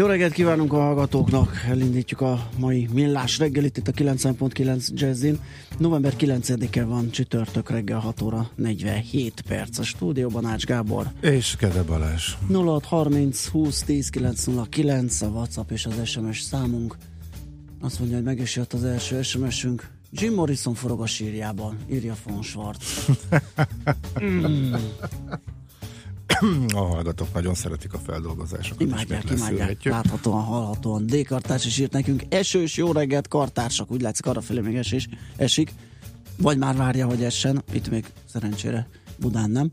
Jó reggelt kívánunk a hallgatóknak! Elindítjuk a mai millás reggelit itt a 90.9 Jazzin. November 9-e van csütörtök reggel 6 óra 47 perc a stúdióban Ács Gábor. És Kede Balázs. 0630 20 10 909 a WhatsApp és az SMS számunk. Azt mondja, hogy meg is jött az első SMS-ünk. Jim Morrison forog a sírjában, írja von Schwarz. mm. A hallgatók nagyon szeretik a feldolgozásokat. Imádják, imádják. Láthatóan, hallhatóan. D. Kartárs is írt nekünk. Esős, jó reggelt, kartársak. Úgy látszik, arrafelé még esés, esik. Vagy már várja, hogy essen. Itt még szerencsére Budán nem.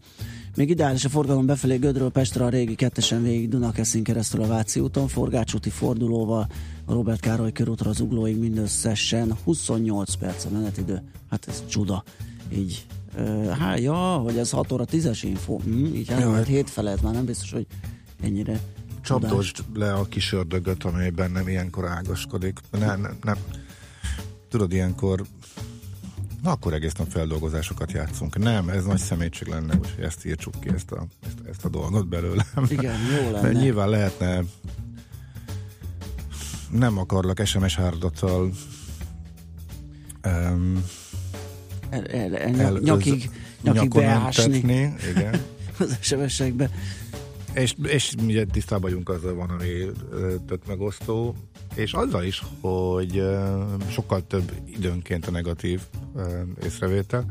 Még ideális a forgalom befelé Gödről Pestre a régi kettesen végig Dunakeszin keresztül a Váci úton, Forgács úti fordulóval a Robert Károly körútra az uglóig mindösszesen 28 perc a menetidő. Hát ez csuda. Így Hát ja, hogy ez 6 óra 10-es info. Hm, így hát ja, hét felett már nem biztos, hogy ennyire Csapdosd le a kis ördögöt, amely bennem ilyenkor ágaskodik. Nem, nem, nem. Tudod, ilyenkor Na akkor egész nap feldolgozásokat játszunk. Nem, ez nagy szemétség lenne, hogy ezt írtsuk ki, ezt a, ezt, ezt a dolgot belőle. Igen, jó lenne. Mert nyilván lehetne nem akarlak SMS áradattal um, el, el, el, el, nyakig, nyakig beásni. igen. az SMS-ekbe. És, és ugye tisztában vagyunk azzal van, ami tök megosztó, és azzal is, hogy sokkal több időnként a negatív észrevétel,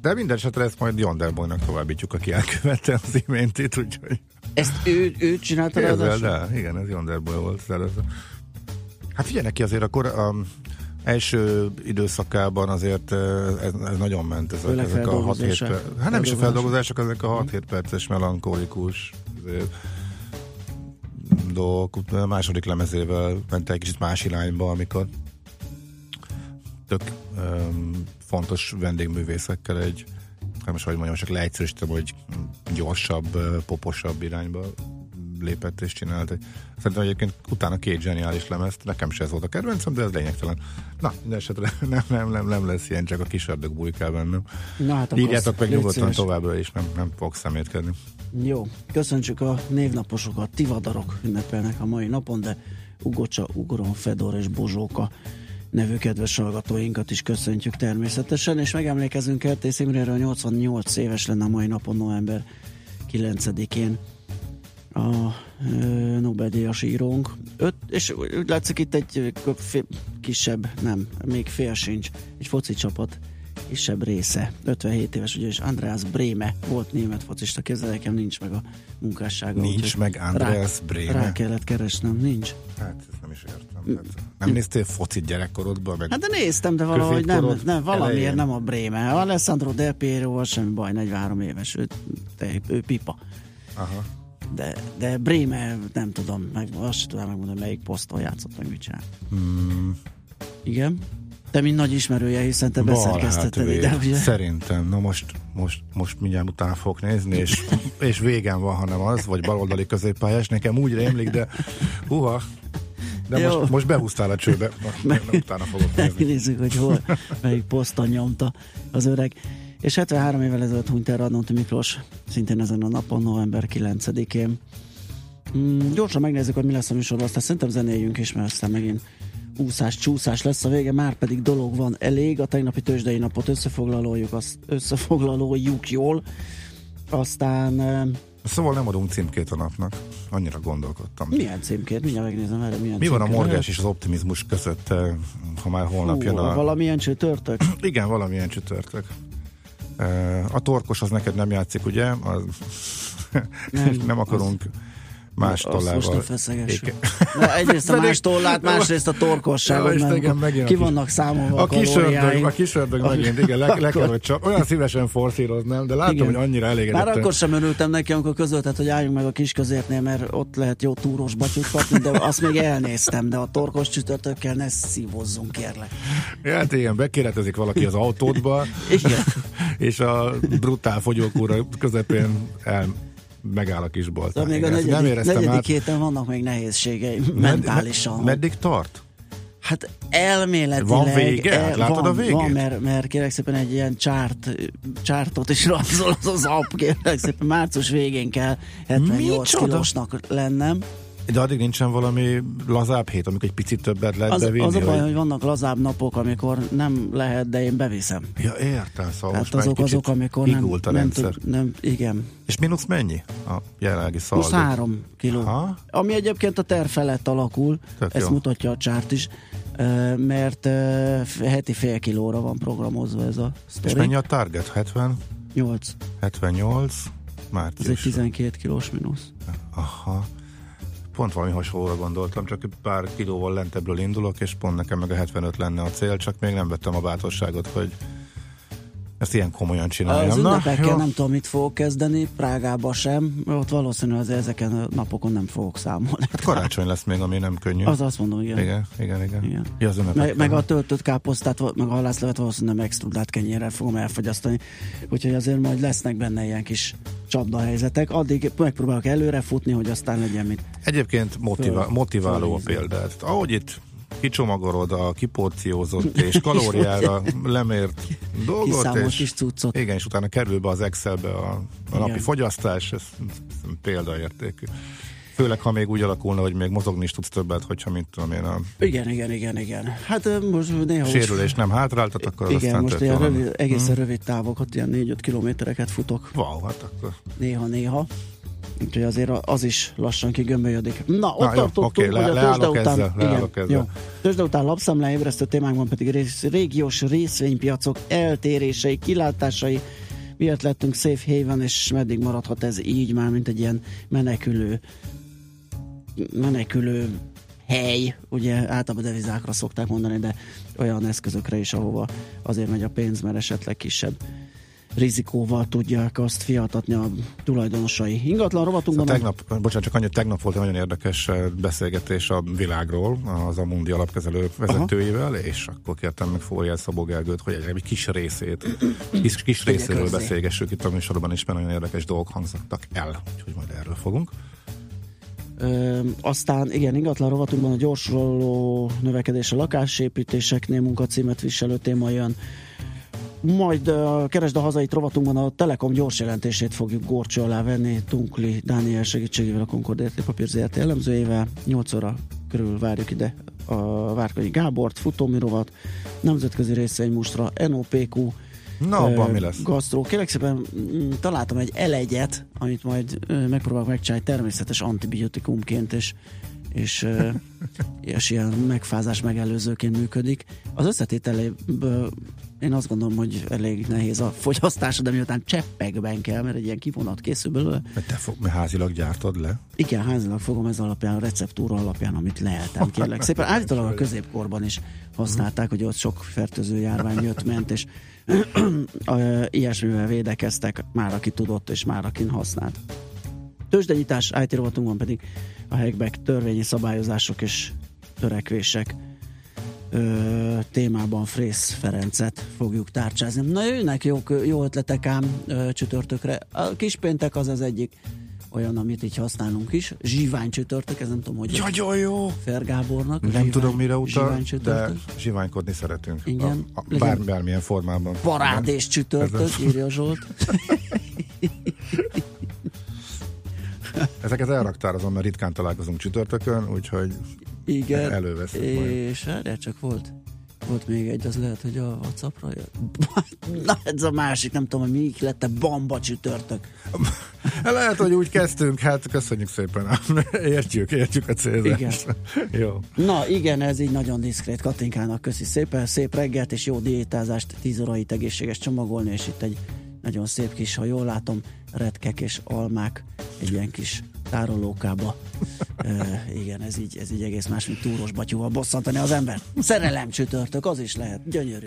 de minden esetre ezt majd Jonderboynak továbbítjuk, aki elkövette az imént itt, úgyhogy... Ezt ő, ő csinálta ráadásul? De, igen, ez Jonderboy volt. Hát figyelj neki azért akkor a első időszakában azért ez, ez nagyon ment ezek, ezek a 6 7 perc. Hát nem is a feldolgozások, ezek a 6-7 perces melankolikus dolgok. A második lemezével ment egy kicsit más irányba, amikor tök um, fontos vendégművészekkel egy nem is, hogy mondjam, csak leegyszerűsítem, hogy gyorsabb, poposabb irányba lépett és csinált. Szerintem egyébként utána két zseniális lemezt, nekem se ez volt a kedvencem, de ez lényegtelen. Na, minden esetre nem, nem, nem, nem lesz ilyen, csak a kis ördög bujkál bennem. Na, hát Írjátok meg nyugodtan továbbra is, nem, nem fog szemétkedni. Jó, köszöntsük a névnaposokat, tivadarok ünnepelnek a mai napon, de Ugocsa, Ugoron, Fedor és Bozsóka nevű kedves hallgatóinkat is köszöntjük természetesen, és megemlékezünk Kertész Imréről 88 éves lenne a mai napon, november 9-én a Nobel-díjas írónk. Öt, és úgy látszik itt egy kisebb, nem, még fél sincs, egy foci csapat kisebb része. 57 éves, ugye, és Andreas Bréme volt német focista, képzeld nekem nincs meg a munkássága. Nincs meg Andreas rá, Bréme? Rá kellett keresnem, nincs. Hát, ezt nem is értem. Hát, nem néztél foci gyerekkorodban? Meg hát de néztem, de valahogy nem, nem valamiért elején. nem a Bréme. Alessandro Del Piero, semmi baj, 43 éves, ő, te, ő pipa. Aha de, de Bremer, nem tudom, meg, azt sem tudom megmondani, melyik poszton játszott, meg mit csinál. Hmm. Igen? Te mint nagy ismerője, hiszen te beszerkesztetted ide, ugye? Szerintem. Na most, most, most mindjárt utána fogok nézni, és, és végem van, hanem az, vagy baloldali középpályás. Nekem úgy rémlik, de huha, de Jó. most, most behúztál a csőbe, Meg, utána fogok nézni. Nézzük, hogy hol, melyik poszton nyomta az öreg. És 73 évvel ezelőtt hunyt el Radnóti Miklós, szintén ezen a napon, november 9-én. Mm, gyorsan megnézzük, hogy mi lesz a műsorban, aztán szerintem zenéljünk is, mert aztán megint úszás, csúszás lesz a vége, már pedig dolog van elég. A tegnapi tőzsdei napot összefoglalójuk, azt összefoglalójuk jól. Aztán eh, Szóval nem adunk címkét a napnak. Annyira gondolkodtam. milyen címkét? Mindjárt megnézem erre, milyen Mi van a morgás és az optimizmus között, eh, ha már holnap Hú, jön a... Valamilyen csütörtök? Igen, valamilyen csütörtök. A torkos az neked nem játszik, ugye? Az... Nem, Nem, nem akarunk más Azt most ne tollával. feszegessük. Na, egyrészt a más tollát, másrészt a torkosságot, mert igen, megint ki vannak számolva A a kis ördög, a kis ördög megint, igen, le, le kell, hogy csak olyan szívesen forszíroznám, de látom, Igen. hogy annyira Már elégedett. akkor sem örültem neki, amikor közöltet, hogy álljunk meg a kis közértnél, mert ott lehet jó túros batyút kapni, de azt még elnéztem, de a torkos csütörtökkel ne szívozzunk, kérlek. Hát igen, bekéretezik valaki az autódba, Igen. és a brutál fogyókúra közepén el, megáll a kisbolt. De még a ezt nem negyedik, éreztem negyedik át. héten vannak még nehézségeim, Med- mentálisan. med- meddig tart? Hát elméletileg... Van vége? El, Látod van, a végét? Van, mert, mert kérlek szépen egy ilyen csárt, csártot is rajzol az az app, kérlek szépen március végén kell 78 Micsoda? kilósnak lennem. De addig nincsen valami lazább hét, amikor egy picit többet lehet Az, bevinni? az a baj, vagy- hogy vannak lazább napok, amikor nem lehet, de én beviszem. Ja, értem, szóval Hát azok azok, amikor nem, a nem, rendszer. tud, nem, igen. És mínusz mennyi a jelenlegi szaldó? Most három kiló. Aha. Ami egyébként a terv felett alakul, Tök ezt jó. mutatja a csárt is, mert heti fél kilóra van programozva ez a És sztori. mennyi a target? 70? 8. 78? Ez egy Március. 12 kilós mínusz. Aha. Pont valami hasonlóra gondoltam, csak pár kilóval lentebbről indulok, és pont nekem meg a 75 lenne a cél, csak még nem vettem a bátorságot, hogy ezt ilyen komolyan csináljam. Az Na, ünnepekkel jó. nem tudom, mit fogok kezdeni, Prágába sem, ott valószínűleg ezeken a napokon nem fogok számolni. Hát karácsony lesz még, ami nem könnyű. Az azt mondom, igen. Igen, igen, igen. Igen. Ja, az. Meg, meg a töltött káposztát, meg a halászlevet valószínűleg extrudált kenyérrel fogom elfogyasztani. Úgyhogy azért majd lesznek benne ilyen kis csapdahelyzetek. Addig megpróbálok előre futni, hogy aztán legyen mit. Egyébként motivál, motiváló a fölízni. példát. Ahogy itt kicsomagolod a kiporciózott és kalóriára lemért dolgot, Kiszámolt és, kis cuccot. igen, és utána kerül be az Excelbe a, a napi fogyasztás, ez, ez példaértékű. Főleg, ha még úgy alakulna, hogy még mozogni is tudsz többet, hogyha mint tudom én a Igen, igen, igen, igen. Hát most néha most- sérülés nem hátráltat, akkor az Igen, most ilyen rövid, egészen rövid távokat, ilyen 4-5 kilométereket futok Wow, hát akkor néha-néha. Úgyhogy azért az is lassan kigömbölyödik. Na, ott Na, jó, tartottunk, oké, le- hogy a tőzsde után... ezzel, leállok ezzel. jó. Tőzsde után lapszemle ébresztő témánkban pedig rész, régiós részvénypiacok eltérései, kilátásai, miért lettünk safe haven, és meddig maradhat ez így már, mint egy ilyen menekülő menekülő hely, ugye általában devizákra szokták mondani, de olyan eszközökre is, ahova azért megy a pénz, mert esetleg kisebb rizikóval tudják azt fiatatni a tulajdonosai. Ingatlan rovatunkban Szóval tegnap, bocsánat, csak annyit, tegnap volt egy nagyon érdekes eh, beszélgetés a világról, az a Mundi alapkezelő vezetőivel, és akkor kértem meg Fóriát Szabó Gergőt, hogy egy, egy kis részét, kis, kis részéről beszélgessük itt a műsorban is, mert nagyon érdekes dolgok hangzottak el, úgyhogy majd erről fogunk. Ö, aztán igen, ingatlan rovatunkban a gyorsuló növekedés a lakásépítéseknél munkacímet viselő téma jön. Majd Keresd a hazait rovatunkban a Telekom gyors jelentését fogjuk górcső alá venni Tunkli Dániel segítségével a Concord értékpapír ZRT elemzőjével. 8 óra körül várjuk ide a Várkonyi Gábort, futómi rovat, nemzetközi részvénymustra, NOPQ, Na, abban mi lesz? Gasztró. Kérlek szépen, mm, találtam egy elegyet, amit majd megpróbálok megcsinálni természetes antibiotikumként, és, és, és ilyen megfázás megelőzőként működik. Az összetételéből én azt gondolom, hogy elég nehéz a fogyasztása, de miután cseppekben kell, mert egy ilyen kivonat készül belőle. Mert te fog, mert házilag gyártod le? Igen, házilag fogom ez alapján, a receptúra alapján, amit leeltem, kérlek szépen. Állítólag a középkorban is használták, hogy ott sok fertőző járvány jött, ment, és ilyesmivel védekeztek, már aki tudott, és már akin használt. Tőzsdenyítás, IT rovatunkban pedig a hackback törvényi szabályozások és törekvések ö, témában Frész Ferencet fogjuk tárcsázni. Na jönnek jó, jó ötletek ám ö, csütörtökre. A kispéntek az az egyik olyan, amit így használunk is. Zsivány csütörtök, ez nem tudom, hogy Nagyon jó! Fergábornak. Nem zsivány, tudom, mire utal, Zsivány de csütörtök. zsiványkodni szeretünk. Igen. A, a, bár, bármilyen formában. Parád és csütörtök, Ez- írja Zsolt. Ezeket elraktározom, mert ritkán találkozunk csütörtökön, úgyhogy Igen, Előveszed és de csak volt volt még egy, az lehet, hogy a Whatsappra jött. Na, ez a másik, nem tudom, hogy mi lett, bamba csütörtök. Lehet, hogy úgy kezdtünk, hát köszönjük szépen. Értjük, értjük a célzást. jó. Na igen, ez így nagyon diszkrét Katinkának köszi szépen, szép reggelt és jó diétázást, 10 órait egészséges csomagolni, és itt egy nagyon szép kis, ha jól látom, redkek és almák egy ilyen kis tárolókába. e, igen, ez így, ez így egész más, mint túros batyúval bosszantani az ember. Szerelem csütörtök, az is lehet, gyönyörű.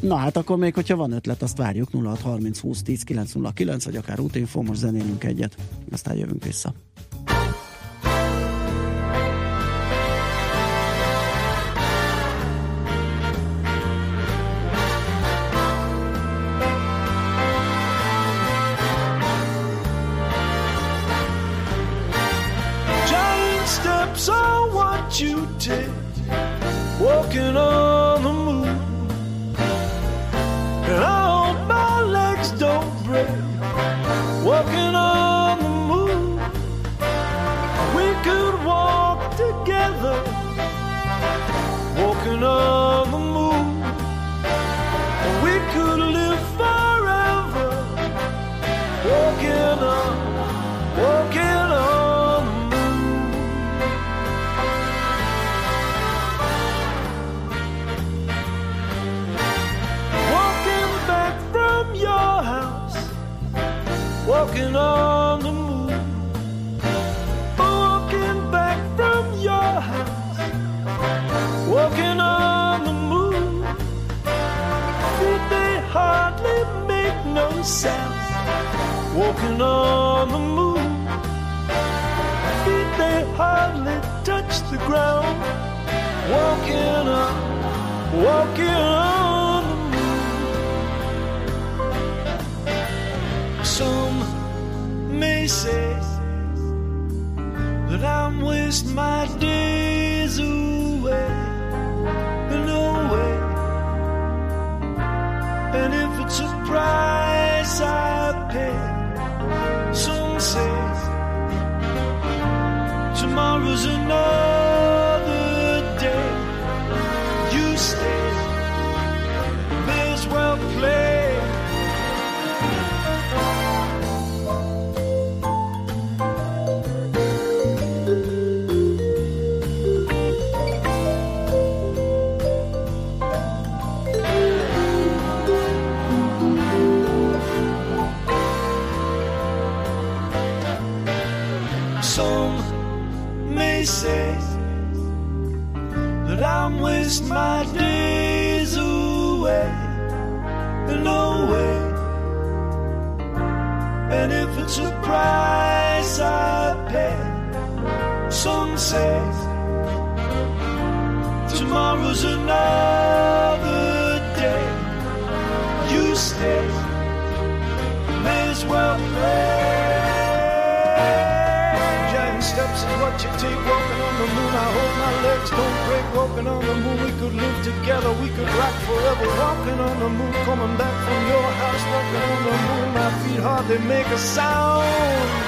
Na hát akkor még, hogyha van ötlet, azt várjuk 0630 20 10 909, vagy akár útinfo, most zenélünk egyet, aztán jövünk vissza. Walking on the moon, walking back from your house, walking on the moon. Feet they hardly make no sound, walking on the moon. Feet they hardly touch the ground, walking on, walking I'm my days away and away. And if it's a price I hope my legs don't break walking on the moon. We could live together, we could rock forever. Walking on the moon, coming back from your house, walking on the moon. My feet hardly make a sound.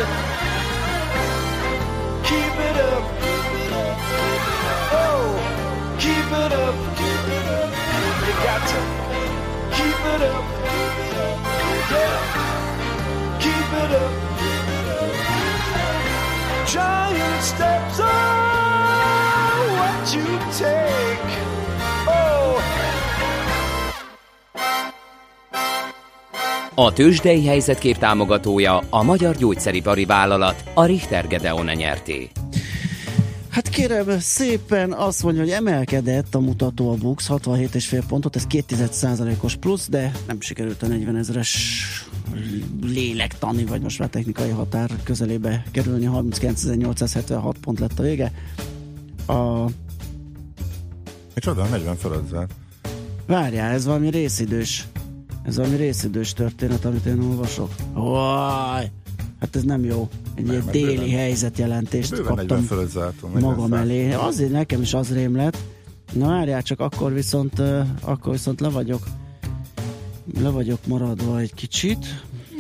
Keep it up. Oh, keep it up. You got to keep it up. Yeah, keep it up. Giant steps A tőzsdei helyzetkép támogatója a Magyar Gyógyszeripari Vállalat, a Richter Gedeon nyerté. Hát kérem, szépen azt mondja, hogy emelkedett a mutató a Bux 67,5 pontot, ez 2 os plusz, de nem sikerült a 40 ezeres lélektani, vagy most már technikai határ közelébe kerülni, 39.876 pont lett a vége. A... Micsoda, 40 fölött zárt. Várjál, ez valami részidős. Ez valami részidős történet, amit én olvasok. Vaj! Hát ez nem jó. Egy nem, déli bőven, helyzetjelentést bőven kaptam zártunk, magam elé. Azért nekem is az rém lett. Na várjál, csak akkor viszont, akkor viszont le vagyok le vagyok maradva egy kicsit.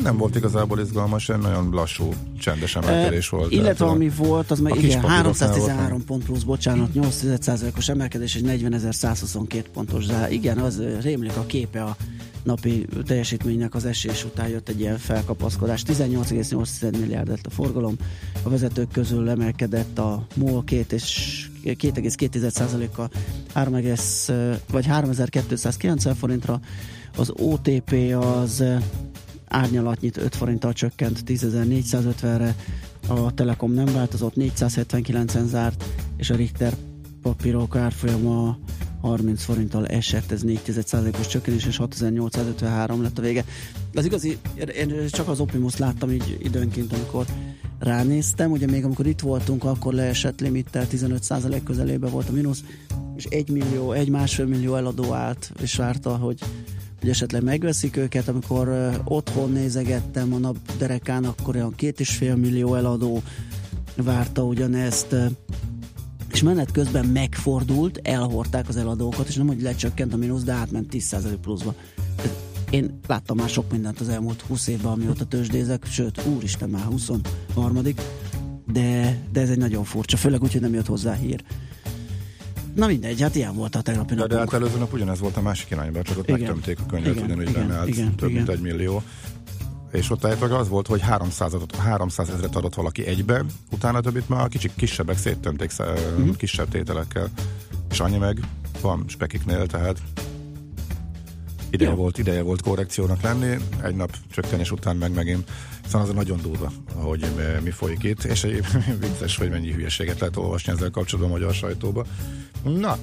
Nem volt igazából izgalmas, egy nagyon lassú, csendes emelkedés volt. Illetve ami volt, az meg igen, kis papíroknál 313 volt, pont plusz, bocsánat, 8%-os emelkedés, és 40.122 pontos zár. Igen, az rémlik a képe a napi teljesítménynek az esés után jött egy ilyen felkapaszkodás. 18,8 milliárd lett a forgalom. A vezetők közül emelkedett a MOL 2 és 2,2%-kal 3, egész, ö, vagy 3290 forintra, az OTP az árnyalatnyit 5 forinttal csökkent 10.450-re, a Telekom nem változott, 479-en zárt, és a Richter papírok árfolyama 30 forinttal esett, ez 4%-os csökkenés, és 6853 lett a vége. Az igazi, én csak az Optimus láttam így időnként, amikor ránéztem, ugye még amikor itt voltunk, akkor leesett limittel 15% közelébe volt a mínusz, és egy millió, egy másfél millió eladó állt, és várta, hogy hogy esetleg megveszik őket, amikor otthon nézegettem a nap derekán, akkor olyan két és fél millió eladó várta ugyanezt, és menet közben megfordult, elhordták az eladókat, és nem, hogy lecsökkent a mínusz, de átment 10% pluszba. Én láttam már sok mindent az elmúlt 20 évben, amióta tőzsdézek, sőt, úristen, már 23 de, de ez egy nagyon furcsa, főleg úgy, hogy nem jött hozzá hír. Na mindegy, hát ilyen volt a tegnapi De, de napunk. hát előző nap ugyanez volt a másik irányban, csak ott Igen. megtömték a könyvet, Igen, ugyanúgy igen, lemelt igen, több mint igen. egy millió. És ott állítólag az volt, hogy 300, 300 ezeret adott valaki egybe, utána többit már a kicsik, kisebbek széttömték uh-huh. Kisebb tételekkel. És annyi meg van spekiknél, tehát ideje Jó. volt, ideje volt korrekciónak lenni, egy nap csökkenés után meg megint. Szóval az nagyon durva, hogy eh, mi folyik itt, és egy vicces, hogy mennyi hülyeséget lehet olvasni ezzel kapcsolatban a magyar sajtóba. Na,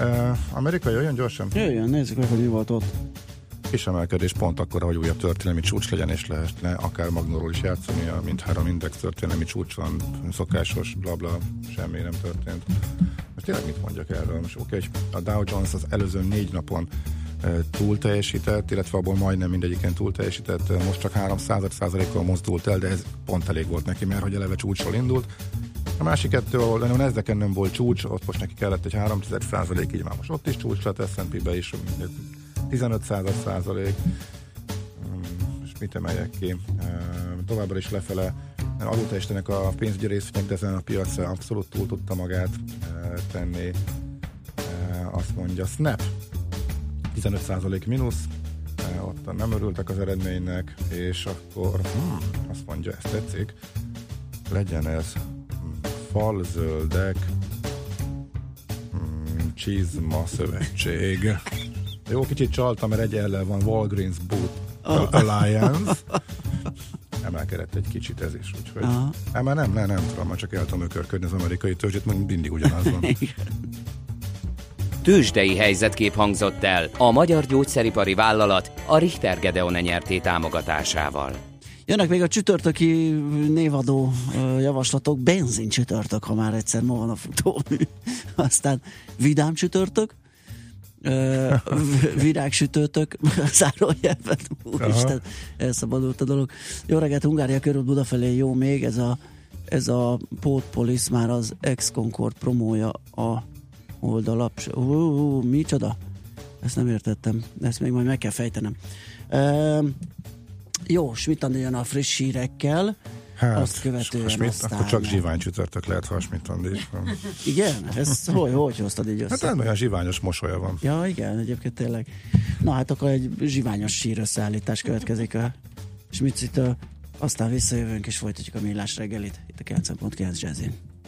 uh, amerikai olyan gyorsan Jöjjön, nézzük meg, hogy mi volt ott. kis emelkedés pont akkor, hogy újabb történelmi csúcs legyen, és lehetne akár Magnóról is játszani, a mindhárom index történelmi csúcs van, szokásos, bla bla, semmi nem történt. Most tényleg mit mondjak erről? Most oké, okay, a Dow Jones az előző négy napon túl teljesített, illetve abból majdnem mindegyiken túl teljesített, most csak 300 százalékkal mozdult el, de ez pont elég volt neki, mert hogy eleve csúcsról indult. A másik kettő, ahol a nasdaq nem volt csúcs, ott most neki kellett egy 3 százalék, így már most ott is csúcs lett, S&P-be is 15 század százalék. Hmm, És mit emeljek ki? Továbbra is lefele adóteljesítenek a pénzügyi részvények, de ezen a piac abszolút túl tudta magát tenni. Azt mondja Snap 15% mínusz, eh, ott nem örültek az eredménynek, és akkor hmm, azt mondja, ezt tetszik, legyen ez hmm, falzöldek hmm, csizma szövetség. Jó, kicsit csaltam, mert egy ellen van Walgreens Boot Alliance. Emelkedett egy kicsit ez is, úgyhogy... Aha. Már nem, nem, nem tudom, már csak el tudom ökörködni az amerikai törzsét, meg mindig ugyanaz van. Tőzsdei helyzetkép hangzott el a magyar gyógyszeripari vállalat a Richter Gedeon nyerté támogatásával. Jönnek még a csütörtöki névadó javaslatok, benzin csütörtök, ha már egyszer ma van a futómű. Aztán vidám csütörtök, virágsütőtök, zárójelben, úristen, elszabadult a dolog. Jó reggelt, Hungária körül Buda felé jó még, ez a, ez a Pótpolis már az ex-Concord promója a oldalap. Ú, ú, micsoda? Ezt nem értettem, ezt még majd meg kell fejtenem. Ö, jó, Smitani jön a friss hírekkel, Hát, azt követően Schmidt, aztán... akkor csak zsivány csütörtök lehet, ha Schmidt Andi is van. Igen? Ez hogy, hogy hoztad így Hát össze? nem olyan zsiványos mosolya van. Ja, igen, egyébként tényleg. Na hát akkor egy zsiványos sír összeállítás következik a Schmitzitől, aztán visszajövünk és folytatjuk a millás reggelit itt a 9.9 Jazzin.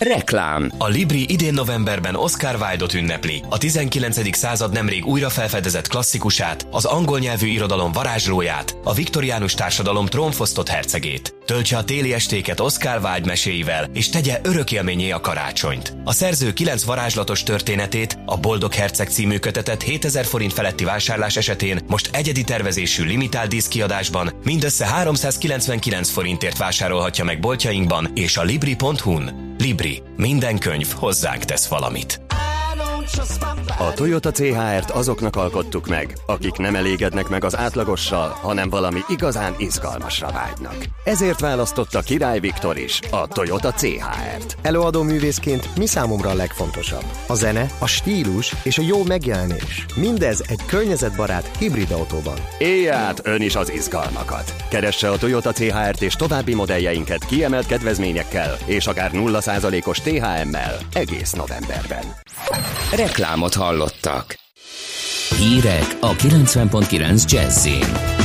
Reklám A Libri idén novemberben Oscar Wilde-ot ünnepli. A 19. század nemrég újra felfedezett klasszikusát, az angol nyelvű irodalom varázslóját, a viktoriánus társadalom trónfosztott hercegét. Töltse a téli estéket Oscar Wilde meséivel, és tegye örök élményé a karácsonyt. A szerző kilenc varázslatos történetét, a Boldog Herceg című kötetet 7000 forint feletti vásárlás esetén most egyedi tervezésű limitált díszkiadásban mindössze 399 forintért vásárolhatja meg boltjainkban és a libri.hu-n. Libri. Minden könyv hozzánk tesz valamit. A Toyota CHR-t azoknak alkottuk meg, akik nem elégednek meg az átlagossal, hanem valami igazán izgalmasra vágynak. Ezért választotta Király Viktor is a Toyota CHR-t. Előadó művészként mi számomra a legfontosabb? A zene, a stílus és a jó megjelenés. Mindez egy környezetbarát hibrid autóban. Élj át ön is az izgalmakat! Keresse a Toyota CHR-t és további modelljeinket kiemelt kedvezményekkel és akár 0%-os THM-mel egész novemberben. Reklámot hallottak. Hírek a 90.9 Jazzin.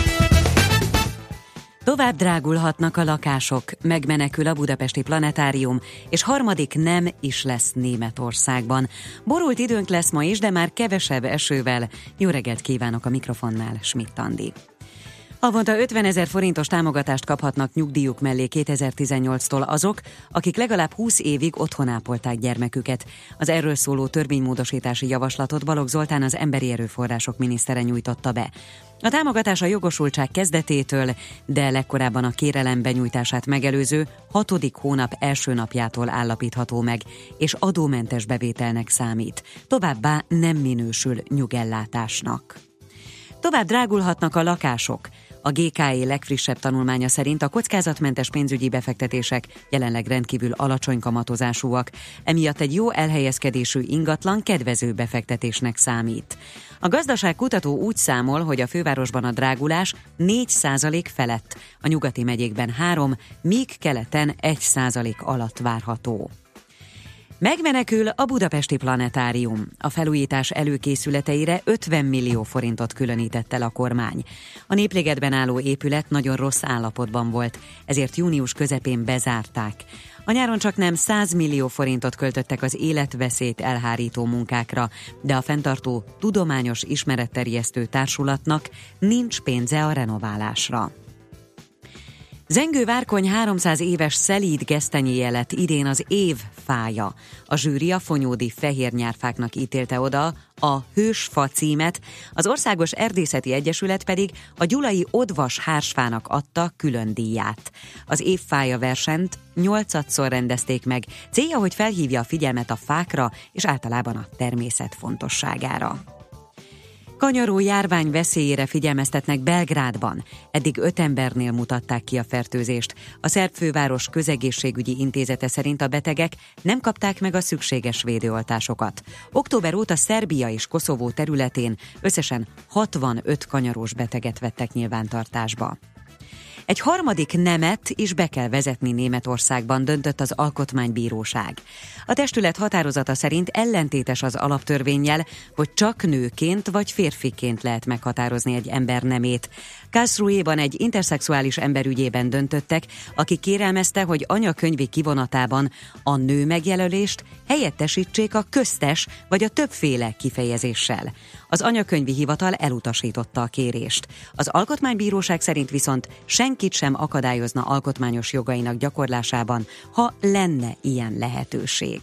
Tovább drágulhatnak a lakások, megmenekül a budapesti planetárium, és harmadik nem is lesz Németországban. Borult időnk lesz ma is, de már kevesebb esővel. Jó reggelt kívánok a mikrofonnál, Schmidt Andi. Havonta 50 ezer forintos támogatást kaphatnak nyugdíjuk mellé 2018-tól azok, akik legalább 20 évig otthon ápolták gyermeküket. Az erről szóló törvénymódosítási javaslatot Balogh Zoltán az Emberi Erőforrások minisztere nyújtotta be. A támogatás a jogosultság kezdetétől, de legkorábban a kérelem benyújtását megelőző hatodik hónap első napjától állapítható meg, és adómentes bevételnek számít. Továbbá nem minősül nyugellátásnak. Tovább drágulhatnak a lakások. A GKE legfrissebb tanulmánya szerint a kockázatmentes pénzügyi befektetések jelenleg rendkívül alacsony kamatozásúak, emiatt egy jó elhelyezkedésű ingatlan kedvező befektetésnek számít. A gazdaságkutató úgy számol, hogy a fővárosban a drágulás 4% felett, a nyugati megyékben 3, míg keleten 1% alatt várható. Megmenekül a Budapesti Planetárium. A felújítás előkészületeire 50 millió forintot különített el a kormány. A Népligetben álló épület nagyon rossz állapotban volt, ezért június közepén bezárták. A nyáron csak nem 100 millió forintot költöttek az életveszélyt elhárító munkákra, de a fenntartó tudományos ismeretterjesztő társulatnak nincs pénze a renoválásra. Zengő Várkony 300 éves szelíd gesztenyéje lett idén az év fája. A zsűri a fonyódi fehér nyárfáknak ítélte oda a Hősfa címet, az Országos Erdészeti Egyesület pedig a Gyulai Odvas hársfának adta külön díját. Az évfája versenyt nyolcadszor rendezték meg, célja, hogy felhívja a figyelmet a fákra és általában a természet fontosságára. Kanyaró járvány veszélyére figyelmeztetnek Belgrádban. Eddig öt embernél mutatták ki a fertőzést. A szerb főváros közegészségügyi intézete szerint a betegek nem kapták meg a szükséges védőoltásokat. Október óta Szerbia és Koszovó területén összesen 65 kanyarós beteget vettek nyilvántartásba. Egy harmadik nemet is be kell vezetni Németországban, döntött az Alkotmánybíróság. A testület határozata szerint ellentétes az alaptörvényjel, hogy csak nőként vagy férfiként lehet meghatározni egy ember nemét. Karlsruhe-ban egy interszexuális ember ügyében döntöttek, aki kérelmezte, hogy anyakönyvi kivonatában a nő megjelölést helyettesítsék a köztes vagy a többféle kifejezéssel. Az anyakönyvi hivatal elutasította a kérést. Az alkotmánybíróság szerint viszont senkit sem akadályozna alkotmányos jogainak gyakorlásában, ha lenne ilyen lehetőség.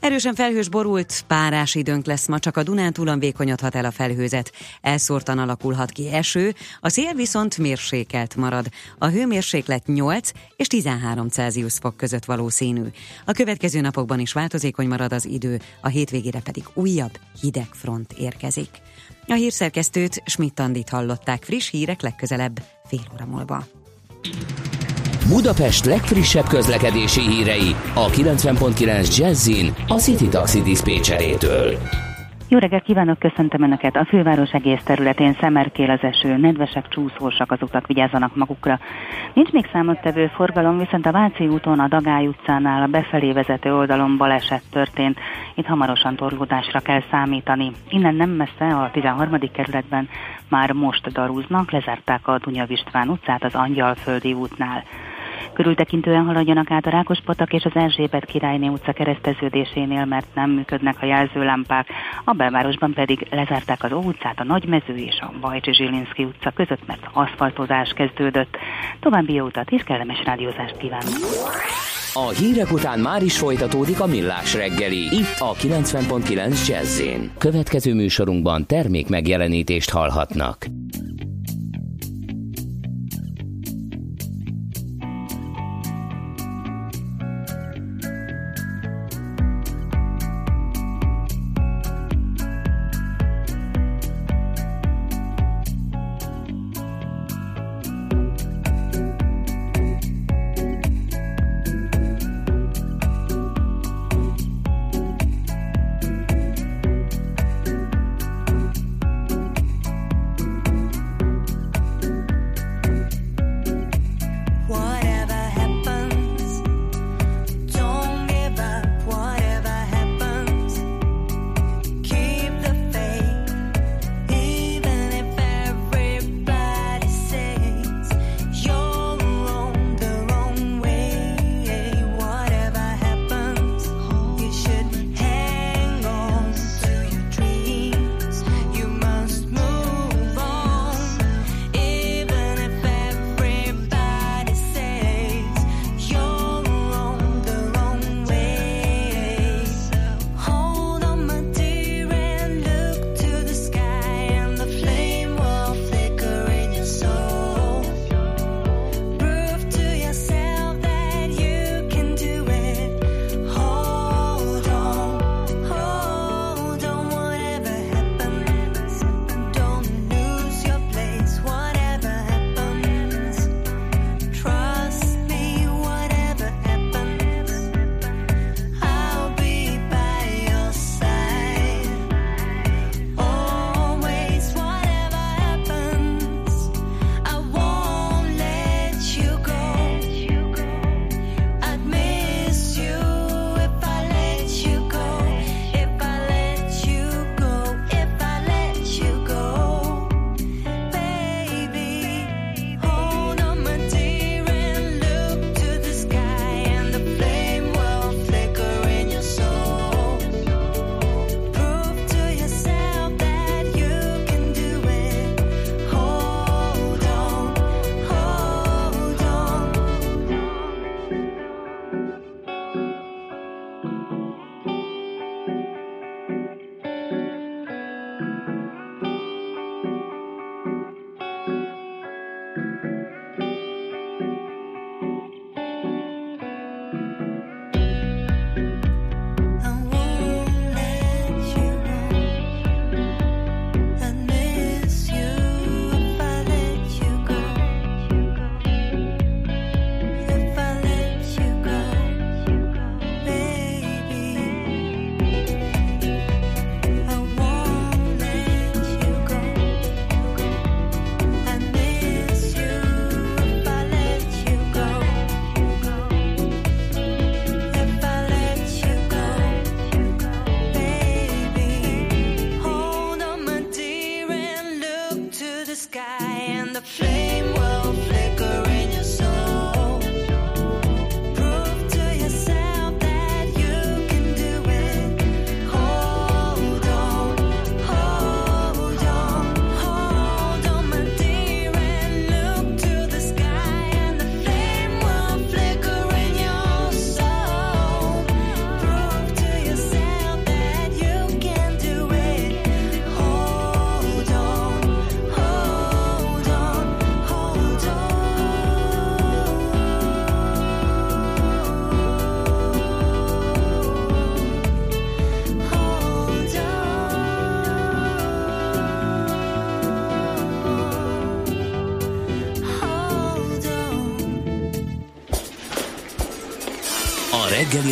Erősen felhős borult, párás időnk lesz ma, csak a Dunántúlon vékonyodhat el a felhőzet. Elszórtan alakulhat ki eső, a szél viszont mérsékelt marad. A hőmérséklet 8 és 13 Celsius fok között valószínű. A következő napokban is változékony marad az idő, a hétvégére pedig újabb hideg front érkezik. A hírszerkesztőt Schmidt-Andit hallották friss hírek legközelebb fél óra múlva. Budapest legfrissebb közlekedési hírei a 90.9 Jazzin a City Taxi Dispécsejétől. Jó reggelt kívánok, köszöntöm Önöket! A főváros egész területén szemerkél az eső, nedvesek, csúszósak az utak, vigyázzanak magukra. Nincs még számottevő forgalom, viszont a Váci úton, a Dagály utcánál a befelé vezető oldalon baleset történt. Itt hamarosan torlódásra kell számítani. Innen nem messze a 13. kerületben már most darúznak, lezárták a Dunya István utcát az Angyalföldi útnál. Körültekintően haladjanak át a Rákospatak és az Erzsébet királyné utca kereszteződésénél, mert nem működnek a jelzőlámpák. A belvárosban pedig lezárták az Ó utcát, a Nagymező és a Bajcsi Zsilinszki utca között, mert aszfaltozás kezdődött. További jó utat és kellemes rádiózást kívánok! A hírek után már is folytatódik a millás reggeli, itt a 90.9 jazz Következő műsorunkban termék megjelenítést hallhatnak.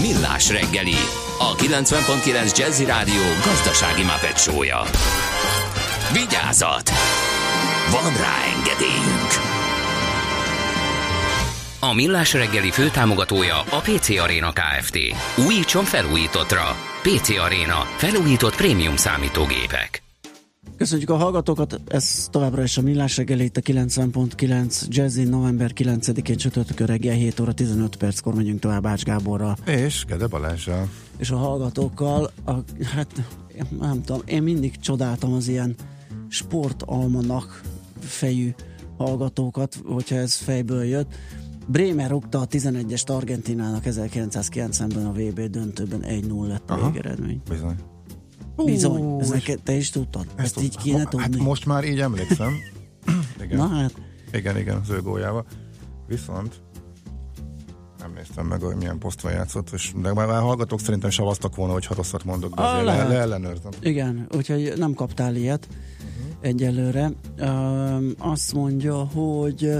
Millás reggeli, a 90.9 Jazzy Rádió gazdasági mapetsója. Vigyázat! Van rá engedélyünk! A Millás reggeli főtámogatója a PC Arena Kft. Újítson felújítottra. PC Arena. Felújított prémium számítógépek. Köszönjük a hallgatókat, ez továbbra is a Millás reggeli, itt a 90.9 Jazzy november 9-én csütörtökön reggel 7 óra 15 perckor megyünk tovább Ács Gáborral. És Gede Balázsral. És a hallgatókkal, a, hát nem tudom, én mindig csodáltam az ilyen sportalmanak fejű hallgatókat, hogyha ez fejből jött. Bremer rúgta a 11-est Argentinának 1990-ben a VB döntőben 1-0 lett a végeredmény. Bizony. Bizony, ez neked, te is tudtad? Ezt, Ezt így kéne ha, tudni? Hát most már így emlékszem. igen. Na hát. Igen, igen, az ő góljával. Viszont nem néztem meg, hogy milyen posztban játszott, és, de már hallgatók szerintem savaztak volna, hogy ha rosszat mondok, de azért le, le, ellenőrzem. Igen, úgyhogy nem kaptál ilyet uh-huh. egyelőre. Uh, azt mondja, hogy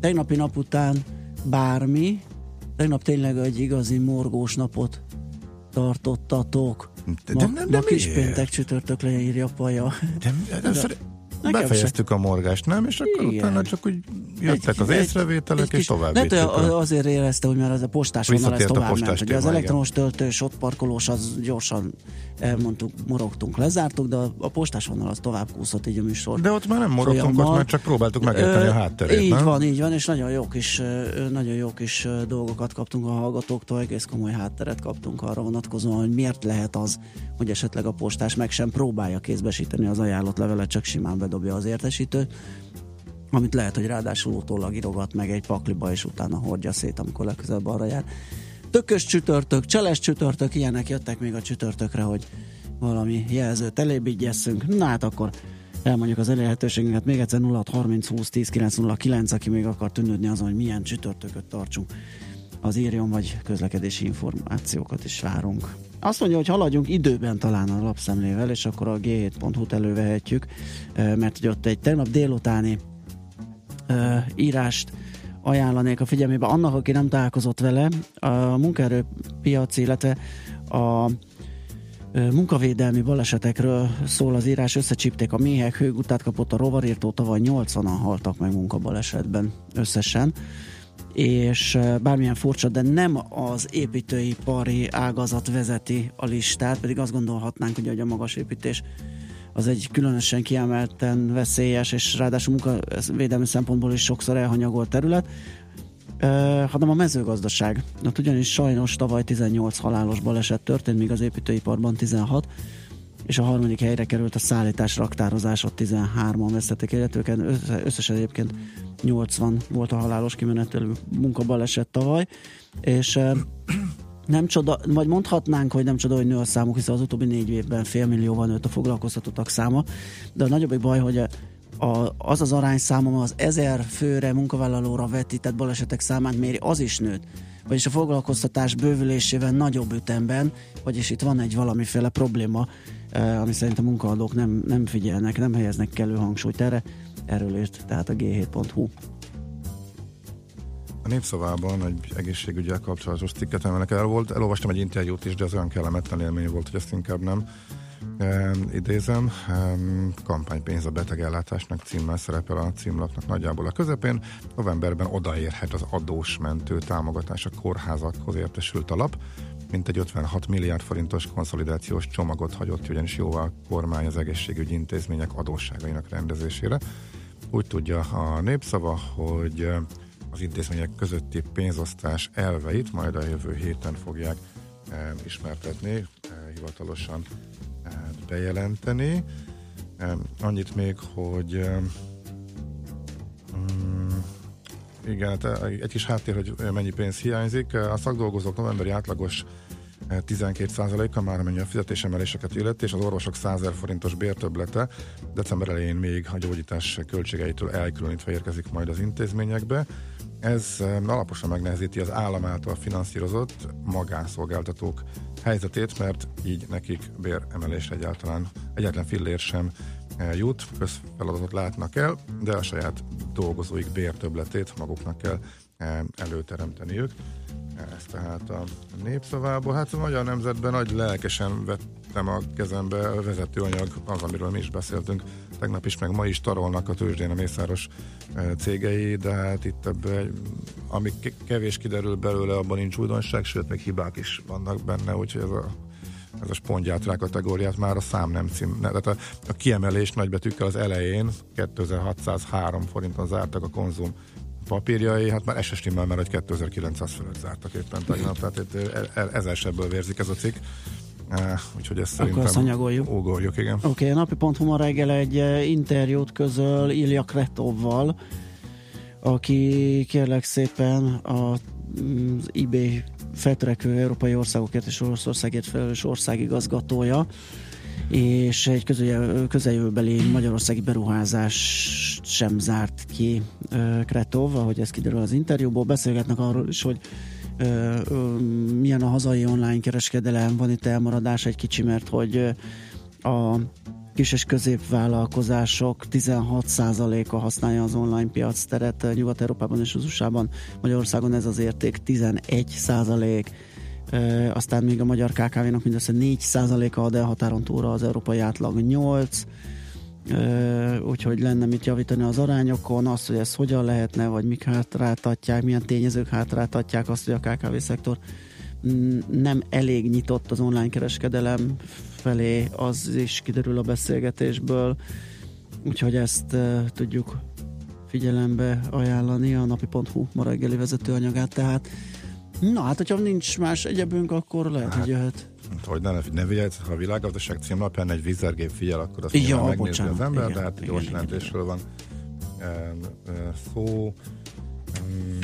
tegnapi nap után bármi, tegnap tényleg egy igazi morgós napot tartottatok. De, ma, de, ma kis péntek csütörtök leírja Paja. De, de, de, de befejeztük se. a morgást, nem? És akkor Igen. utána csak úgy jöttek egy, az észrevételek, egy, és tovább Lehet, azért érezte, hogy már ez a postás vonal, ez tovább ment. Ugye az elektromos töltős, ott parkolós, az gyorsan elmondtuk, morogtunk, lezártuk, de a postás vonal az tovább kúszott így a műsor. De ott már nem morogtunk, ott már csak próbáltuk megérteni a hátterét, Így nem? van, így van, és nagyon jó kis, nagyon jó kis dolgokat kaptunk a hallgatóktól, egész komoly hátteret kaptunk arra vonatkozóan, hogy miért lehet az, hogy esetleg a postás meg sem próbálja kézbesíteni az ajánlott levelet, csak simán bedobja az értesítőt amit lehet, hogy ráadásul utólag írogat meg egy pakliba, és utána hordja szét, amikor legközelebb arra jár tökös csütörtök, cseles csütörtök, ilyenek jöttek még a csütörtökre, hogy valami jelzőt elébigyesszünk. Na hát akkor elmondjuk az elérhetőségünket még egyszer 06 30 20 10 909, aki még akar tűnődni azon, hogy milyen csütörtököt tartsunk az írjon, vagy közlekedési információkat is várunk. Azt mondja, hogy haladjunk időben talán a lapszemlével, és akkor a G7.hu-t elővehetjük, mert hogy ott egy tegnap délutáni írást ajánlanék a figyelmébe annak, aki nem találkozott vele. A munkaerőpiaci, illetve a munkavédelmi balesetekről szól az írás, összecsípték a méhek, hőgutát kapott a rovarírtó, tavaly 80-an haltak meg munkabalesetben összesen és bármilyen furcsa, de nem az építőipari ágazat vezeti a listát, pedig azt gondolhatnánk, hogy a magas építés az egy különösen kiemelten veszélyes, és ráadásul munkavédelmi szempontból is sokszor elhanyagolt terület, uh, hanem a mezőgazdaság. Ott ugyanis sajnos tavaly 18 halálos baleset történt, míg az építőiparban 16, és a harmadik helyre került a szállítás raktározás, ott 13-an vesztették életüket, összesen egyébként 80 volt a halálos kimenetelő munkabaleset tavaly, és nem csoda, vagy mondhatnánk, hogy nem csoda, hogy nő a számuk, hiszen az utóbbi négy évben fél millióval nőtt a foglalkoztatottak száma, de a nagyobbik baj, hogy a, az az arányszáma, az ezer főre munkavállalóra vetített balesetek számát méri, az is nőtt. Vagyis a foglalkoztatás bővülésével nagyobb ütemben, vagyis itt van egy valamiféle probléma, ami szerint a munkaadók nem, nem figyelnek, nem helyeznek kellő hangsúlyt erre. Erről írt tehát a g7.hu. A népszavában egy egészségügyel kapcsolatos cikket emelnek el volt. Elolvastam egy interjút is, de az olyan kellemetlen élmény volt, hogy ezt inkább nem idézem. Kampánypénz a betegellátásnak címmel szerepel a címlapnak nagyjából a közepén. Novemberben odaérhet az adós mentő támogatás a kórházakhoz értesült a lap. Mint egy 56 milliárd forintos konszolidációs csomagot hagyott ugyanis jóvá a kormány az egészségügyi intézmények adósságainak rendezésére. Úgy tudja a népszava, hogy az intézmények közötti pénzosztás elveit majd a jövő héten fogják e, ismertetni, e, hivatalosan bejelenteni. Annyit még, hogy mm, Igen, hát egy kis háttér, hogy mennyi pénz hiányzik. A szakdolgozók novemberi átlagos 12%-a már amennyi a fizetésemeléseket illeti, és az orvosok 100 forintos bértöblete december elején még a gyógyítás költségeitől elkülönítve érkezik majd az intézményekbe. Ez alaposan megnehezíti az állam által finanszírozott magánszolgáltatók helyzetét, mert így nekik béremelés egyáltalán, egyáltalán fillér sem eh, jut, közfeladatot látnak el, de a saját dolgozóik bértöbletét maguknak kell eh, előteremteniük. Ez tehát a népszavából. Hát a magyar nemzetben nagy lelkesen vettem a kezembe a vezetőanyag, az, amiről mi is beszéltünk tegnap is, meg ma is tarolnak a tőzsdén a mészáros e, cégei, de hát itt ebbe, ami kevés kiderül belőle, abban nincs újdonság, sőt, még hibák is vannak benne, úgyhogy ez a ez a spongyátrá kategóriát már a szám nem cím. Tehát a, a kiemelés nagybetűkkel az elején 2603 forinton zártak a konzum papírjai, hát már SS mert hogy 2900 fölött zártak éppen tegnap, tehát itt e, e, ezer vérzik ez a cikk. Uh, úgyhogy ezt Akkor szerintem anyagoljuk. Ugorjuk, igen. Oké, okay, a napi.hu ma reggel egy interjút közöl Ilya Kretovval, aki kérlek szépen a, az eBay feltörekvő európai országokért és Oroszországért felelős országigazgatója és egy közeljövőbeli magyarországi beruházás sem zárt ki Kretov, ahogy ez kiderül az interjúból. Beszélgetnek arról is, hogy ö, ö, milyen a hazai online kereskedelem, van itt elmaradás egy kicsi, mert hogy a kis és középvállalkozások 16%-a használja az online piac teret Nyugat-Európában és az USA-ban. Magyarországon ez az érték 11%. E, aztán még a magyar KKV-nak mindössze 4%-a ad el határon túlra, az európai átlag 8 úgyhogy lenne mit javítani az arányokon, azt, hogy ez hogyan lehetne, vagy mik hátráltatják, milyen tényezők hátráltatják azt, hogy a KKV szektor mm, nem elég nyitott az online kereskedelem felé, az is kiderül a beszélgetésből, úgyhogy ezt tudjuk figyelembe ajánlani a napi.hu ma reggeli vezetőanyagát, tehát. Na hát, hogyha nincs más egyebünk, akkor lehet, hát, hogy jöhet hogy ne, ne vigyázz, ha a világgazdaság címlapján egy vízergép figyel, akkor azt ja, bocsánat. az ember, igen, de hát gyors jelentésről van e, e, szó. Um,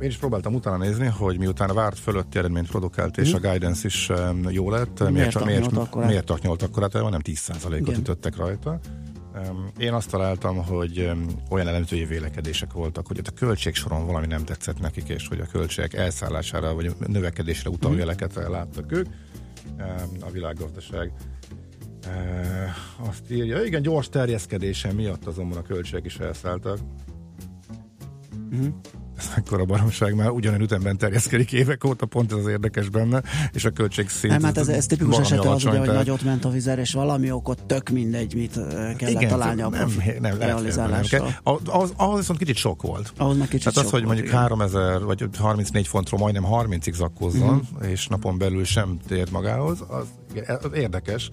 én is próbáltam utána nézni, hogy miután a várt fölötti eredményt produkált, és hmm. a guidance is um, jó lett, miért, miért, miért, miért, taknyolt akkor, hát nem 10%-ot ütöttek rajta. Én azt találtam, hogy olyan elemzői vélekedések voltak, hogy a költségsoron valami nem tetszett nekik, és hogy a költségek elszállására vagy növekedésre utaló mhm. jeleket láttak ők. A világgazdaság azt írja, igen, gyors terjeszkedése miatt azonban a költségek is elszálltak. Mm ez ekkora baromság, már ugyanolyan ütemben terjeszkedik évek óta, pont ez az érdekes benne, és a költség szint. Nem, hát ez, ez tipikus esete az, ugye, hogy nagyot ment a vizer, és valami okot tök mindegy, mit kellett Igen, találni a nem, nem, realizálásra. Nem, nem, ahhoz, ahhoz viszont kicsit sok volt. Ahhoz meg kicsit Tehát az, hogy mondjuk igen. 3000 vagy 34 fontról majdnem 30-ig zakkozzon, uh-huh. és napon belül sem tért magához, az, az érdekes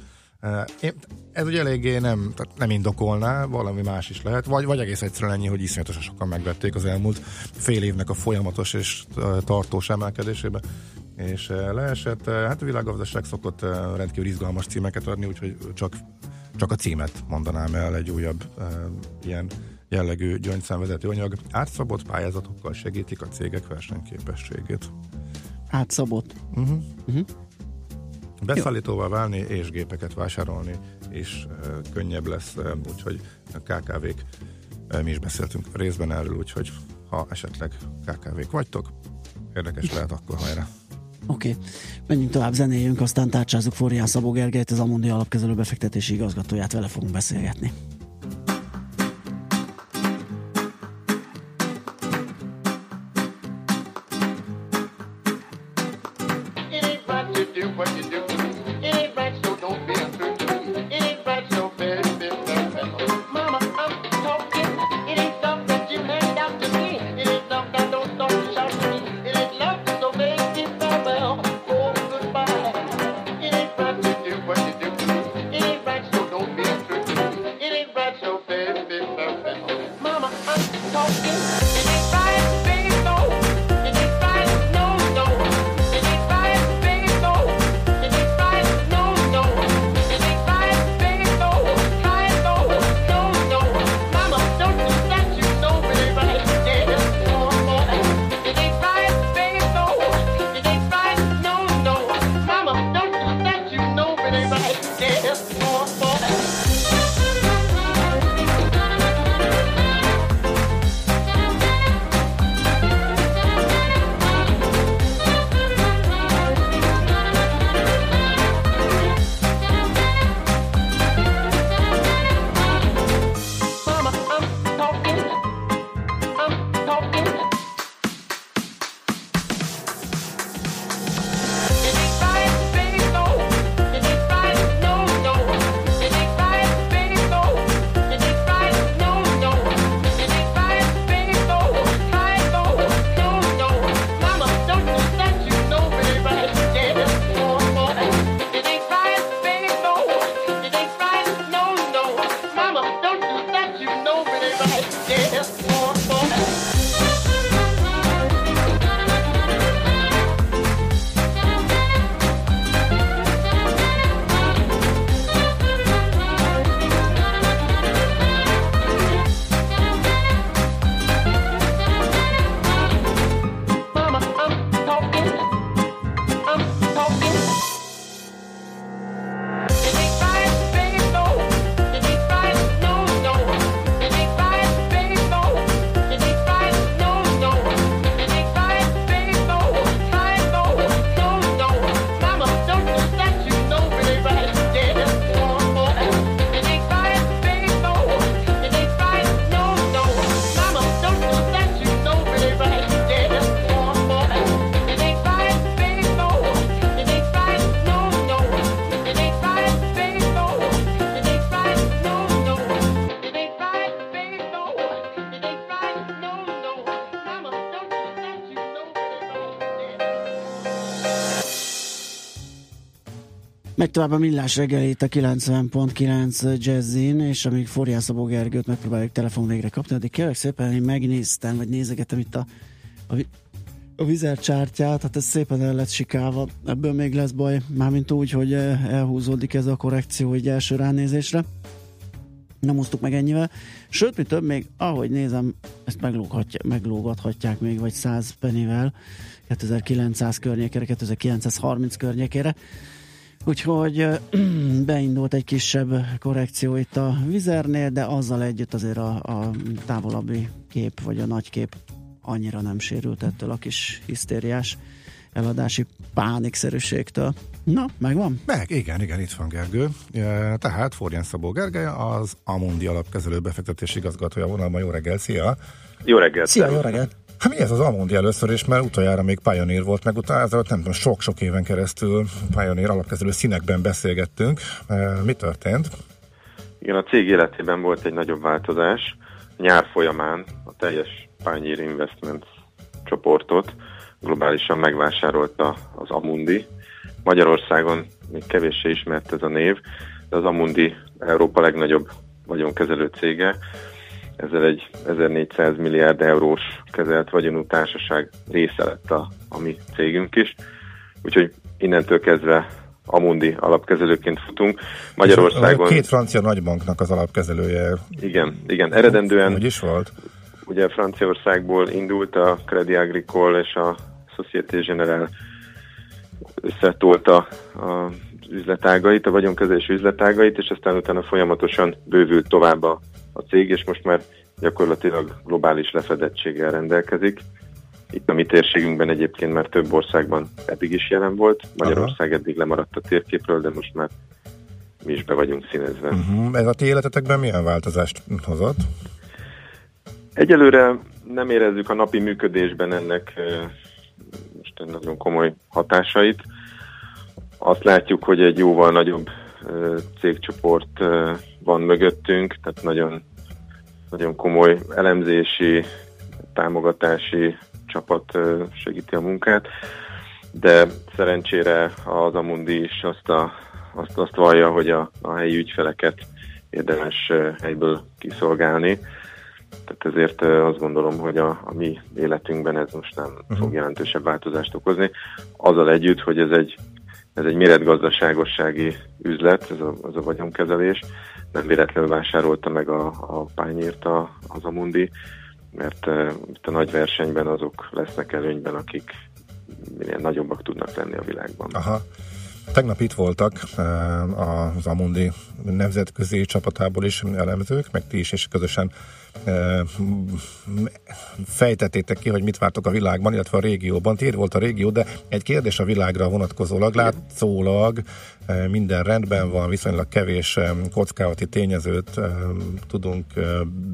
én, ez ugye eléggé nem, tehát nem indokolná, valami más is lehet, vagy, vagy egész egyszerűen ennyi, hogy iszonyatosan sokan megvették az elmúlt fél évnek a folyamatos és tartós emelkedésébe, és leesett. Hát a világgazdaság szokott rendkívül izgalmas címeket adni, úgyhogy csak, csak a címet mondanám el egy újabb ilyen jellegű gyöngyszemvezető anyag. Átszabott pályázatokkal segítik a cégek versenyképességét. Átszabott? Uh-huh. Uh-huh. Beszállítóval válni és gépeket vásárolni is könnyebb lesz, úgyhogy KKV-k, mi is beszéltünk részben erről, úgyhogy ha esetleg KKV-k vagytok, érdekes lehet, akkor hajrá! Oké, okay. menjünk tovább, zenéljünk, aztán tárcsázunk Forján Szabó Gergelyt, az Amundi alapkezelő befektetési igazgatóját, vele fogunk beszélgetni. Tovább a millás reggelét a 90.9 Jazzin, és amíg Forján Szabó Gergőt megpróbáljuk telefon végre kapni, addig kérlek szépen, én megnéztem, vagy nézegetem itt a, a, a vizercsártyát, hát ez szépen el lett sikálva, ebből még lesz baj, mármint úgy, hogy eh, elhúzódik ez a korrekció egy első ránézésre. Nem hoztuk meg ennyivel. Sőt, mi több, még ahogy nézem, ezt meglógathatják még, vagy 100 penivel, 2900 környékére, 2930 környékére. Úgyhogy beindult egy kisebb korrekció itt a vizernél, de azzal együtt azért a, a távolabbi kép, vagy a nagy kép annyira nem sérült ettől a kis hisztériás eladási pánikszerűségtől. Na, megvan? Meg, igen, igen, itt van Gergő. Tehát Forján Szabó Gergely, az Amundi alapkezelő befektetési igazgatója vonalban. Jó reggel, szia! Jó reggel! Szia, jó reggel! Hát mi ez az Amundi először is, mert utoljára még Pioneer volt, meg utána nem tudom, sok-sok éven keresztül Pioneer alapkezelő színekben beszélgettünk. Mi történt? Igen, a cég életében volt egy nagyobb változás. Nyár folyamán a teljes Pioneer Investments csoportot globálisan megvásárolta az Amundi. Magyarországon még kevéssé ismert ez a név, de az Amundi Európa legnagyobb vagyonkezelő cége, ezzel egy 1400 milliárd eurós kezelt vagyonú társaság része lett a, a mi cégünk is. Úgyhogy innentől kezdve Amundi alapkezelőként futunk. Magyarországon... Két francia nagybanknak az alapkezelője. Igen, igen. Eredendően... Hogy is volt? Ugye Franciaországból indult a Credit Agricole és a Société Générale összetolta a üzletágait, a vagyonkezelés üzletágait, és aztán utána folyamatosan bővült tovább a a cég, és most már gyakorlatilag globális lefedettséggel rendelkezik. Itt a mi térségünkben egyébként már több országban eddig is jelen volt. Magyarország Aha. eddig lemaradt a térképről, de most már mi is be vagyunk színezve. Uh-huh. Ez a ti életetekben milyen változást hozott? Egyelőre nem érezzük a napi működésben ennek most nagyon komoly hatásait. Azt látjuk, hogy egy jóval nagyobb cégcsoport van mögöttünk, tehát nagyon, nagyon komoly elemzési, támogatási csapat segíti a munkát, de szerencsére az Amundi is azt, a, azt, azt vallja, hogy a, a helyi ügyfeleket érdemes helyből kiszolgálni. Tehát ezért azt gondolom, hogy a, a mi életünkben ez most nem uh-huh. fog jelentősebb változást okozni. Azzal együtt, hogy ez egy ez egy méretgazdaságossági üzlet, ez a, az a vagyonkezelés. Nem véletlenül vásárolta meg a, a pányért a, az Amundi, mert uh, itt a nagy versenyben azok lesznek előnyben, akik minél nagyobbak tudnak lenni a világban. Aha. Tegnap itt voltak az Amundi nemzetközi csapatából is elemzők, meg ti is, és közösen fejtettétek ki, hogy mit vártok a világban, illetve a régióban. Tér volt a régió, de egy kérdés a világra vonatkozólag. Látszólag minden rendben van, viszonylag kevés kockázati tényezőt tudunk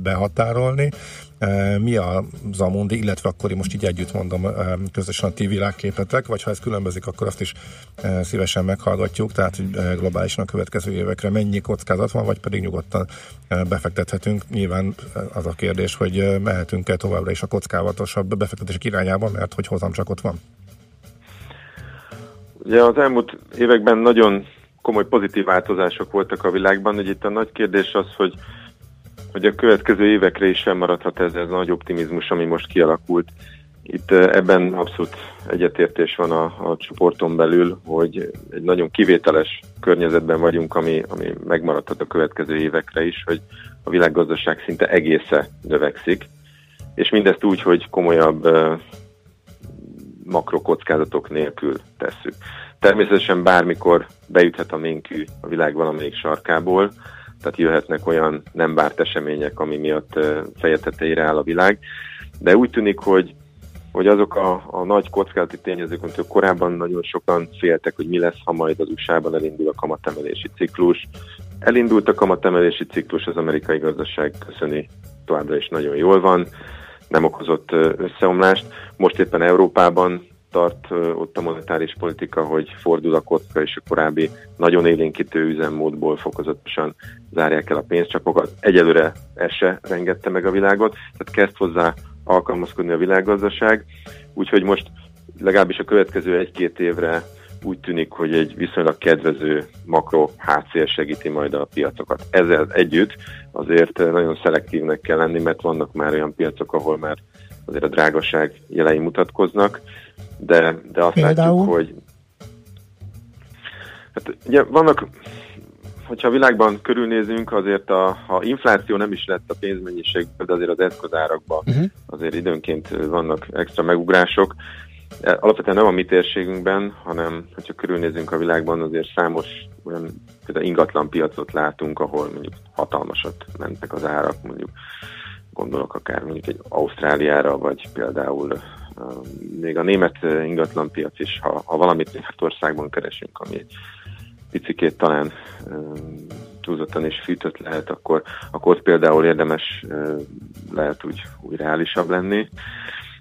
behatárolni. Mi az Amundi, illetve akkor én most így együtt mondom közösen a ti világképetek, vagy ha ez különbözik, akkor azt is szívesen meghallgatjuk, tehát globálisan a következő évekre mennyi kockázat van, vagy pedig nyugodtan befektethetünk. Nyilván az a kérdés, hogy mehetünk-e továbbra is a kockázatosabb befektetések irányába, mert hogy hozam csak ott van. Ugye az elmúlt években nagyon komoly pozitív változások voltak a világban, hogy itt a nagy kérdés az, hogy, hogy a következő évekre is fennmaradhat ez, ez a nagy optimizmus, ami most kialakult. Itt ebben abszolút egyetértés van a, a csoporton belül, hogy egy nagyon kivételes környezetben vagyunk, ami, ami megmaradhat a következő évekre is, hogy a világgazdaság szinte egésze növekszik, és mindezt úgy, hogy komolyabb makrokockázatok nélkül tesszük. Természetesen bármikor beüthet a ménkű a világ valamelyik sarkából, tehát jöhetnek olyan nem várt események, ami miatt feje áll a világ, de úgy tűnik, hogy hogy azok a, a nagy kockázati tényezők, amitől korábban nagyon sokan féltek, hogy mi lesz, ha majd az USA-ban elindul a kamatemelési ciklus. Elindult a kamatemelési ciklus, az amerikai gazdaság köszöni továbbra is nagyon jól van, nem okozott összeomlást. Most éppen Európában tart ott a monetáris politika, hogy fordul a kocka, és a korábbi nagyon élénkítő üzemmódból fokozatosan zárják el a pénzcsapokat. Egyelőre ez se rengette meg a világot, tehát kezd hozzá alkalmazkodni a világgazdaság, úgyhogy most legalábbis a következő egy-két évre úgy tűnik, hogy egy viszonylag kedvező makro hátszél segíti majd a piacokat. Ezzel együtt azért nagyon szelektívnek kell lenni, mert vannak már olyan piacok, ahol már azért a drágaság jelei mutatkoznak, de, de azt Például? látjuk, hogy hát ugye vannak hogyha a világban körülnézünk, azért a, ha infláció nem is lett a pénzmennyiség, de azért az eszközárakban uh-huh. azért időnként vannak extra megugrások. E, alapvetően nem a mi térségünkben, hanem hogyha körülnézünk a világban, azért számos olyan például ingatlan piacot látunk, ahol mondjuk hatalmasat mentek az árak, mondjuk gondolok akár mondjuk egy Ausztráliára, vagy például még a német ingatlan piac is, ha, ha valamit Németországban keresünk, ami picikét talán túlzottan és fűtött lehet, akkor, akkor ott például érdemes lehet úgy, úgy reálisabb lenni.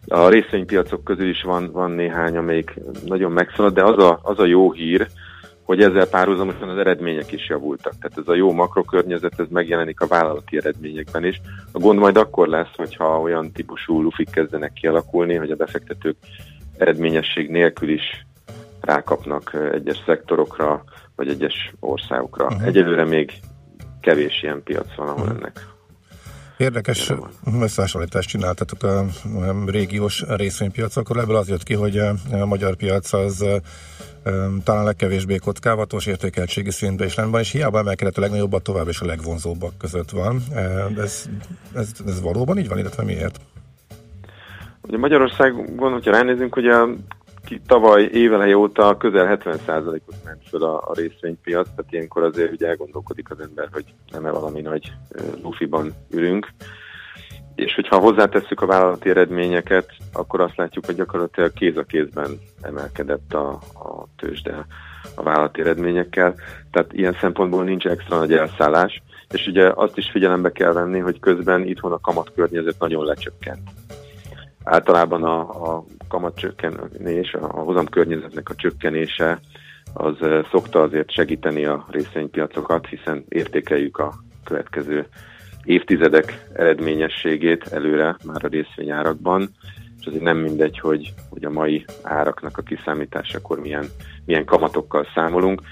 A részvénypiacok közül is van, van néhány, amelyik nagyon megszalad, de az a, az a jó hír, hogy ezzel párhuzamosan az eredmények is javultak. Tehát ez a jó makrokörnyezet, ez megjelenik a vállalati eredményekben is. A gond majd akkor lesz, hogyha olyan típusú lufik kezdenek kialakulni, hogy a befektetők eredményesség nélkül is rákapnak egyes szektorokra, vagy egyes országokra. Uh-huh. Egyelőre még kevés ilyen piac van, ahol uh-huh. ennek Érdekes összehasonlítást csináltatok a régiós részvénypiacokról. Ebből az jött ki, hogy a magyar piac az talán legkevésbé kockávatos értékeltségi szintben is lenne, és hiába emelkedett a legnagyobbak tovább és a legvonzóbbak között van. Ez, ez, ez valóban így van, illetve miért? Ugye Magyarországon, hogyha ránézünk, hogy a tavaly éveleje óta közel 70%-ot ment föl a, a részvénypiac, tehát ilyenkor azért ugye elgondolkodik az ember, hogy nem-e valami nagy lufiban ülünk. És hogyha hozzátesszük a vállalati eredményeket, akkor azt látjuk, hogy gyakorlatilag kéz a kézben emelkedett a, a tőzsde a vállalati eredményekkel. Tehát ilyen szempontból nincs extra nagy elszállás. És ugye azt is figyelembe kell venni, hogy közben itthon a kamatkörnyezet nagyon lecsökkent általában a, a kamatcsökkenés, a hozam környezetnek a csökkenése az szokta azért segíteni a részvénypiacokat, hiszen értékeljük a következő évtizedek eredményességét előre már a részvényárakban, és azért nem mindegy, hogy, hogy a mai áraknak a kiszámításakor milyen, milyen kamatokkal számolunk.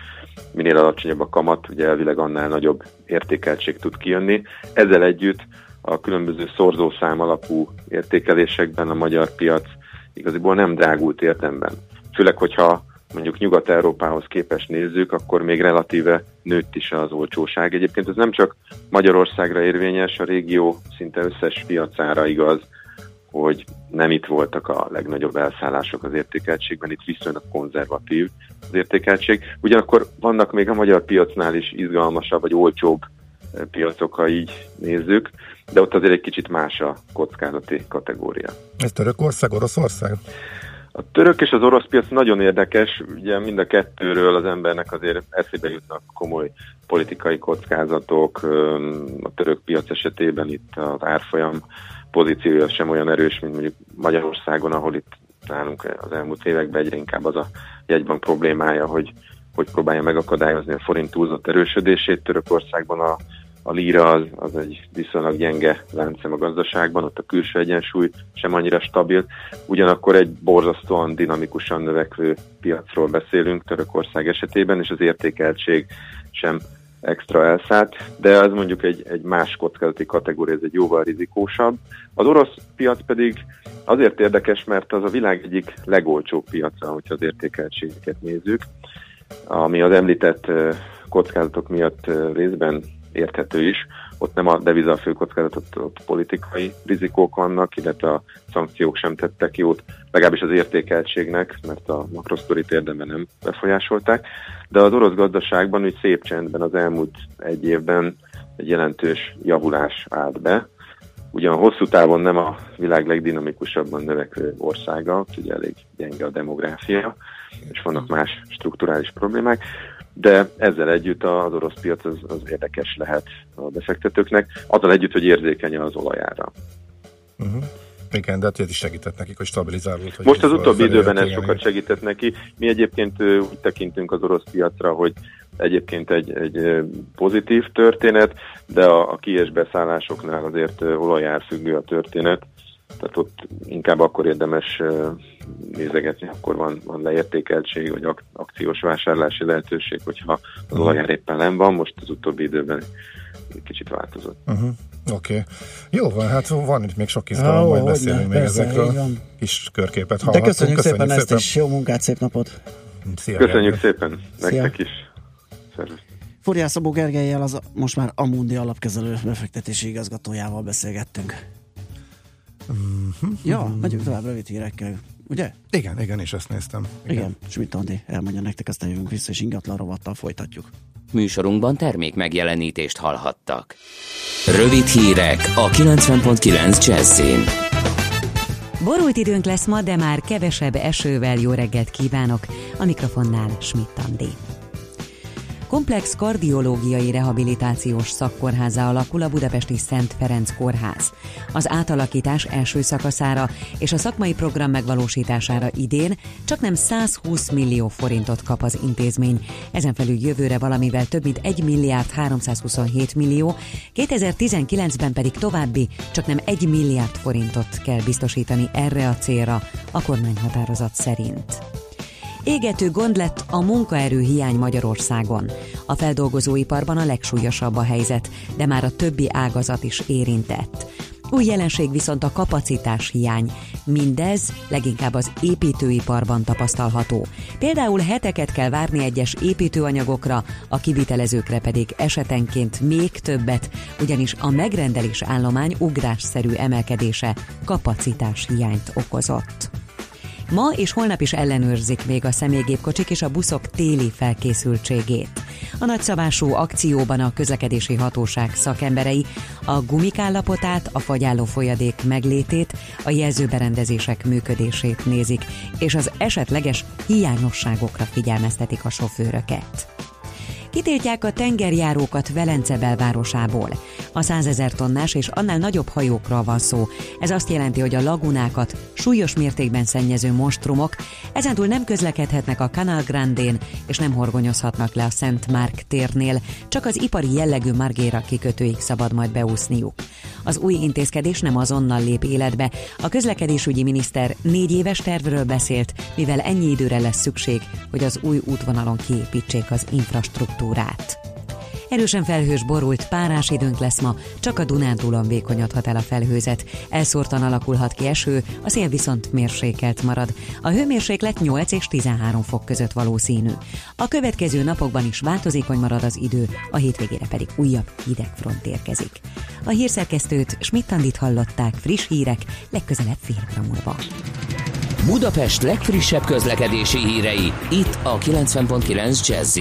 Minél alacsonyabb a kamat, ugye elvileg annál nagyobb értékeltség tud kijönni. Ezzel együtt a különböző szorzószám alapú értékelésekben a magyar piac igaziból nem drágult értemben. Főleg, hogyha mondjuk Nyugat-Európához képest nézzük, akkor még relatíve nőtt is az olcsóság. Egyébként ez nem csak Magyarországra érvényes, a régió szinte összes piacára igaz, hogy nem itt voltak a legnagyobb elszállások az értékeltségben, itt viszonylag konzervatív az értékeltség. Ugyanakkor vannak még a magyar piacnál is izgalmasabb vagy olcsóbb piacok, ha így nézzük, de ott azért egy kicsit más a kockázati kategória. Ez Törökország, Oroszország? A török és az orosz piac nagyon érdekes, ugye mind a kettőről az embernek azért eszébe jutnak komoly politikai kockázatok. A török piac esetében itt az árfolyam pozíciója sem olyan erős, mint mondjuk Magyarországon, ahol itt nálunk az elmúlt években egyre inkább az a jegybank problémája, hogy, hogy próbálja megakadályozni a forint túlzott erősödését. Törökországban a a líra az, az egy viszonylag gyenge láncem a gazdaságban, ott a külső egyensúly sem annyira stabil, ugyanakkor egy borzasztóan dinamikusan növekvő piacról beszélünk Törökország esetében, és az értékeltség sem extra elszállt, de az mondjuk egy, egy más kockázati kategória, ez egy jóval rizikósabb. Az orosz piac pedig azért érdekes, mert az a világ egyik legolcsóbb piaca, hogyha az értékeltségeket nézzük, ami az említett kockázatok miatt részben érthető is. Ott nem a deviza a fő kockázat, ott, ott politikai rizikók vannak, illetve a szankciók sem tettek jót, legalábbis az értékeltségnek, mert a makrosztorit érdemben nem befolyásolták. De az orosz gazdaságban úgy szép csendben az elmúlt egy évben egy jelentős javulás állt be. Ugyan hosszú távon nem a világ legdinamikusabban növekvő országa, ugye elég gyenge a demográfia, és vannak más strukturális problémák de ezzel együtt az orosz piac az, az érdekes lehet a befektetőknek, azzal együtt, hogy érzékeny az olajára. Uh-huh. Igen, de hát ez is segített nekik, hogy stabilizálódott. Hogy Most az utóbbi időben ez sokat segített neki. Mi egyébként úgy tekintünk az orosz piacra, hogy egyébként egy, egy pozitív történet, de a, a kies beszállásoknál azért olajár függő a történet, tehát ott inkább akkor érdemes nézegetni, akkor van, van leértékeltség, vagy ak- akciós vásárlási lehetőség, hogyha az olajár éppen nem van, most az utóbbi időben egy kicsit változott. Uh-huh. Oké. Okay. Jó van, hát van itt még sok izgalom, majd beszélünk még persze, ezekről. Kis körképet hallhatunk. De köszönjük, köszönjük szépen, szépen ezt is, jó munkát, szép napot! Szia, köszönjük szépen, nektek Szia. is! Szervusz! Furiás Szabó Gergelyel az most már Amundi alapkezelő befektetési igazgatójával beszélgettünk. Mm-hmm. Ja, megyünk tovább rövid hírekkel, ugye? Igen, igen, és ezt néztem. Igen, igen Schmidt Andi elmondja nektek, aztán jövünk vissza, és ingatlan rovattal folytatjuk. Műsorunkban termék megjelenítést hallhattak. Rövid hírek a 90.9 Jazzin. Borult időnk lesz ma, de már kevesebb esővel jó reggelt kívánok. A mikrofonnál Schmidt Andi. Komplex kardiológiai rehabilitációs szakkórháza alakul a budapesti Szent Ferenc kórház. Az átalakítás első szakaszára és a szakmai program megvalósítására idén csak nem 120 millió forintot kap az intézmény. Ezen felül jövőre valamivel több mint 1 milliárd 327 millió, 2019-ben pedig további csak nem 1 milliárd forintot kell biztosítani erre a célra a kormányhatározat szerint. Égető gond lett a munkaerő hiány Magyarországon. A feldolgozóiparban a legsúlyosabb a helyzet, de már a többi ágazat is érintett. Új jelenség viszont a kapacitás hiány. Mindez leginkább az építőiparban tapasztalható. Például heteket kell várni egyes építőanyagokra, a kivitelezőkre pedig esetenként még többet, ugyanis a megrendelés állomány ugrásszerű emelkedése kapacitás hiányt okozott. Ma és holnap is ellenőrzik még a személygépkocsik és a buszok téli felkészültségét. A nagyszabású akcióban a közlekedési hatóság szakemberei a gumik állapotát, a fagyálló folyadék meglétét, a jelzőberendezések működését nézik, és az esetleges hiányosságokra figyelmeztetik a sofőröket. Kitiltják a tengerjárókat Velence belvárosából. A százezer tonnás és annál nagyobb hajókról van szó. Ez azt jelenti, hogy a lagunákat súlyos mértékben szennyező monstrumok ezentúl nem közlekedhetnek a Canal Grandén és nem horgonyozhatnak le a Szent Márk térnél, csak az ipari jellegű Margéra kikötőig szabad majd beúszniuk. Az új intézkedés nem azonnal lép életbe. A közlekedésügyi miniszter négy éves tervről beszélt, mivel ennyi időre lesz szükség, hogy az új útvonalon kiépítsék az infrastruktúrát. Erősen felhős borult, párás időnk lesz ma, csak a Dunántúlon vékonyodhat el a felhőzet. Elszórtan alakulhat ki eső, a szél viszont mérsékelt marad. A hőmérséklet 8 és 13 fok között valószínű. A következő napokban is változékony marad az idő, a hétvégére pedig újabb hidegfront érkezik. A hírszerkesztőt Schmidt-Andit hallották friss hírek, legközelebb fél múlva. Budapest legfrissebb közlekedési hírei, itt a 90.9 jazz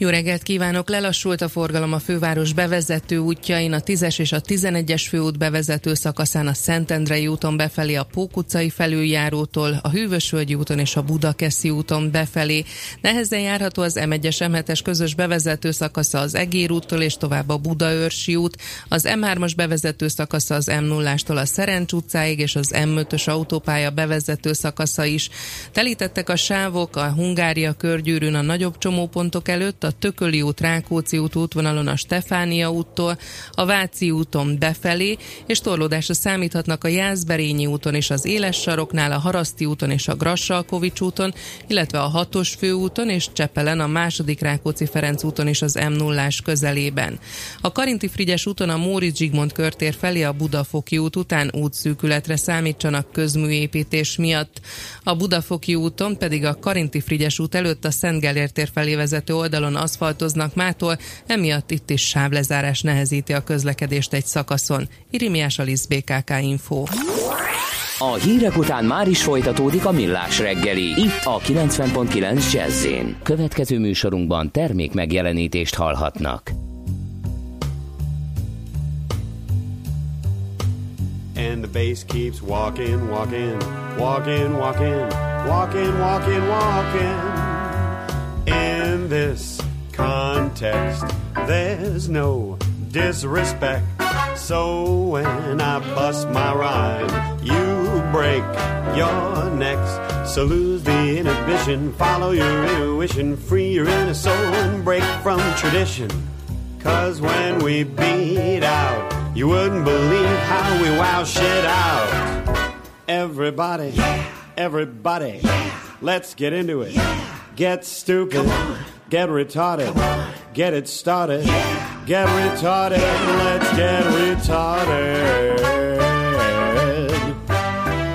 jó reggelt kívánok! Lelassult a forgalom a főváros bevezető útjain, a 10-es és a 11-es főút bevezető szakaszán a Szentendrei úton befelé a Pók utcai felüljárótól, a Hűvösvölgyi úton és a Budakeszi úton befelé. Nehezen járható az M1-es M7-es közös bevezető szakasza az Egér úttól és tovább a Budaörsi út, az M3-as bevezető szakasza az M0-ástól a Szerencs utcáig és az M5-ös autópálya bevezető szakasza is. Telítettek a sávok a Hungária körgyűrűn a nagyobb csomópontok előtt, a Tököli út, Rákóczi út útvonalon a Stefánia úttól, a Váci úton befelé, és torlódásra számíthatnak a Jászberényi úton és az Éles saroknál, a Haraszti úton és a Grassalkovics úton, illetve a Hatos főúton és Csepelen a második Rákóczi Ferenc úton és az m 0 közelében. A Karinti Frigyes úton a Móricz Zsigmond körtér felé a Budafoki út után útszűkületre számítsanak közműépítés miatt. A Budafoki úton pedig a Karinti Frigyes út előtt a Szent Gellért tér felé vezető oldalon aszfaltoznak mától, emiatt itt is sávlezárás nehezíti a közlekedést egy szakaszon. Irimiás Alisz BKK Info. A hírek után már is folytatódik a millás reggeli. Itt a 90.9 jazz Következő műsorunkban termék megjelenítést hallhatnak. And the bass keeps walking, walking, walking, walking, walking, walking, walking. In this context, there's no disrespect. So when I bust my rhyme, you break your necks. So lose the inhibition, follow your intuition, free your inner soul and break from tradition. Cause when we beat out You wouldn't believe how we wow shit out. Everybody, everybody, let's get into it. Get stupid, get retarded, get it started. Get retarded, let's get retarded.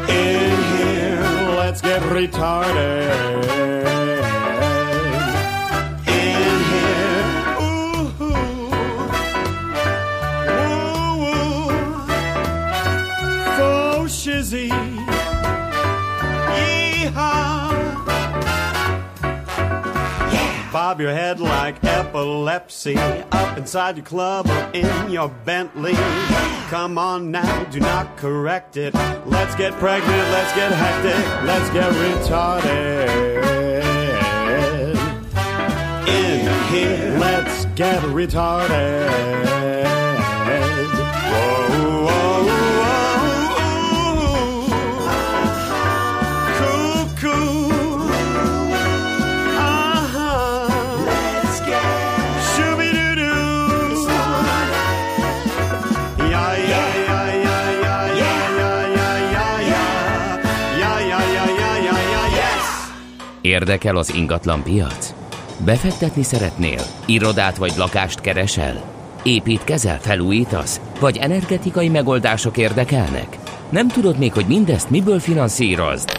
In here, let's get retarded. Bob your head like epilepsy up inside your club or in your Bentley. Come on now, do not correct it. Let's get pregnant, let's get hectic, let's get retarded. In here, let's get retarded. Érdekel az ingatlan piac? Befektetni szeretnél? Irodát vagy lakást keresel? Építkezel, felújítasz? Vagy energetikai megoldások érdekelnek? Nem tudod még, hogy mindezt miből finanszírozd?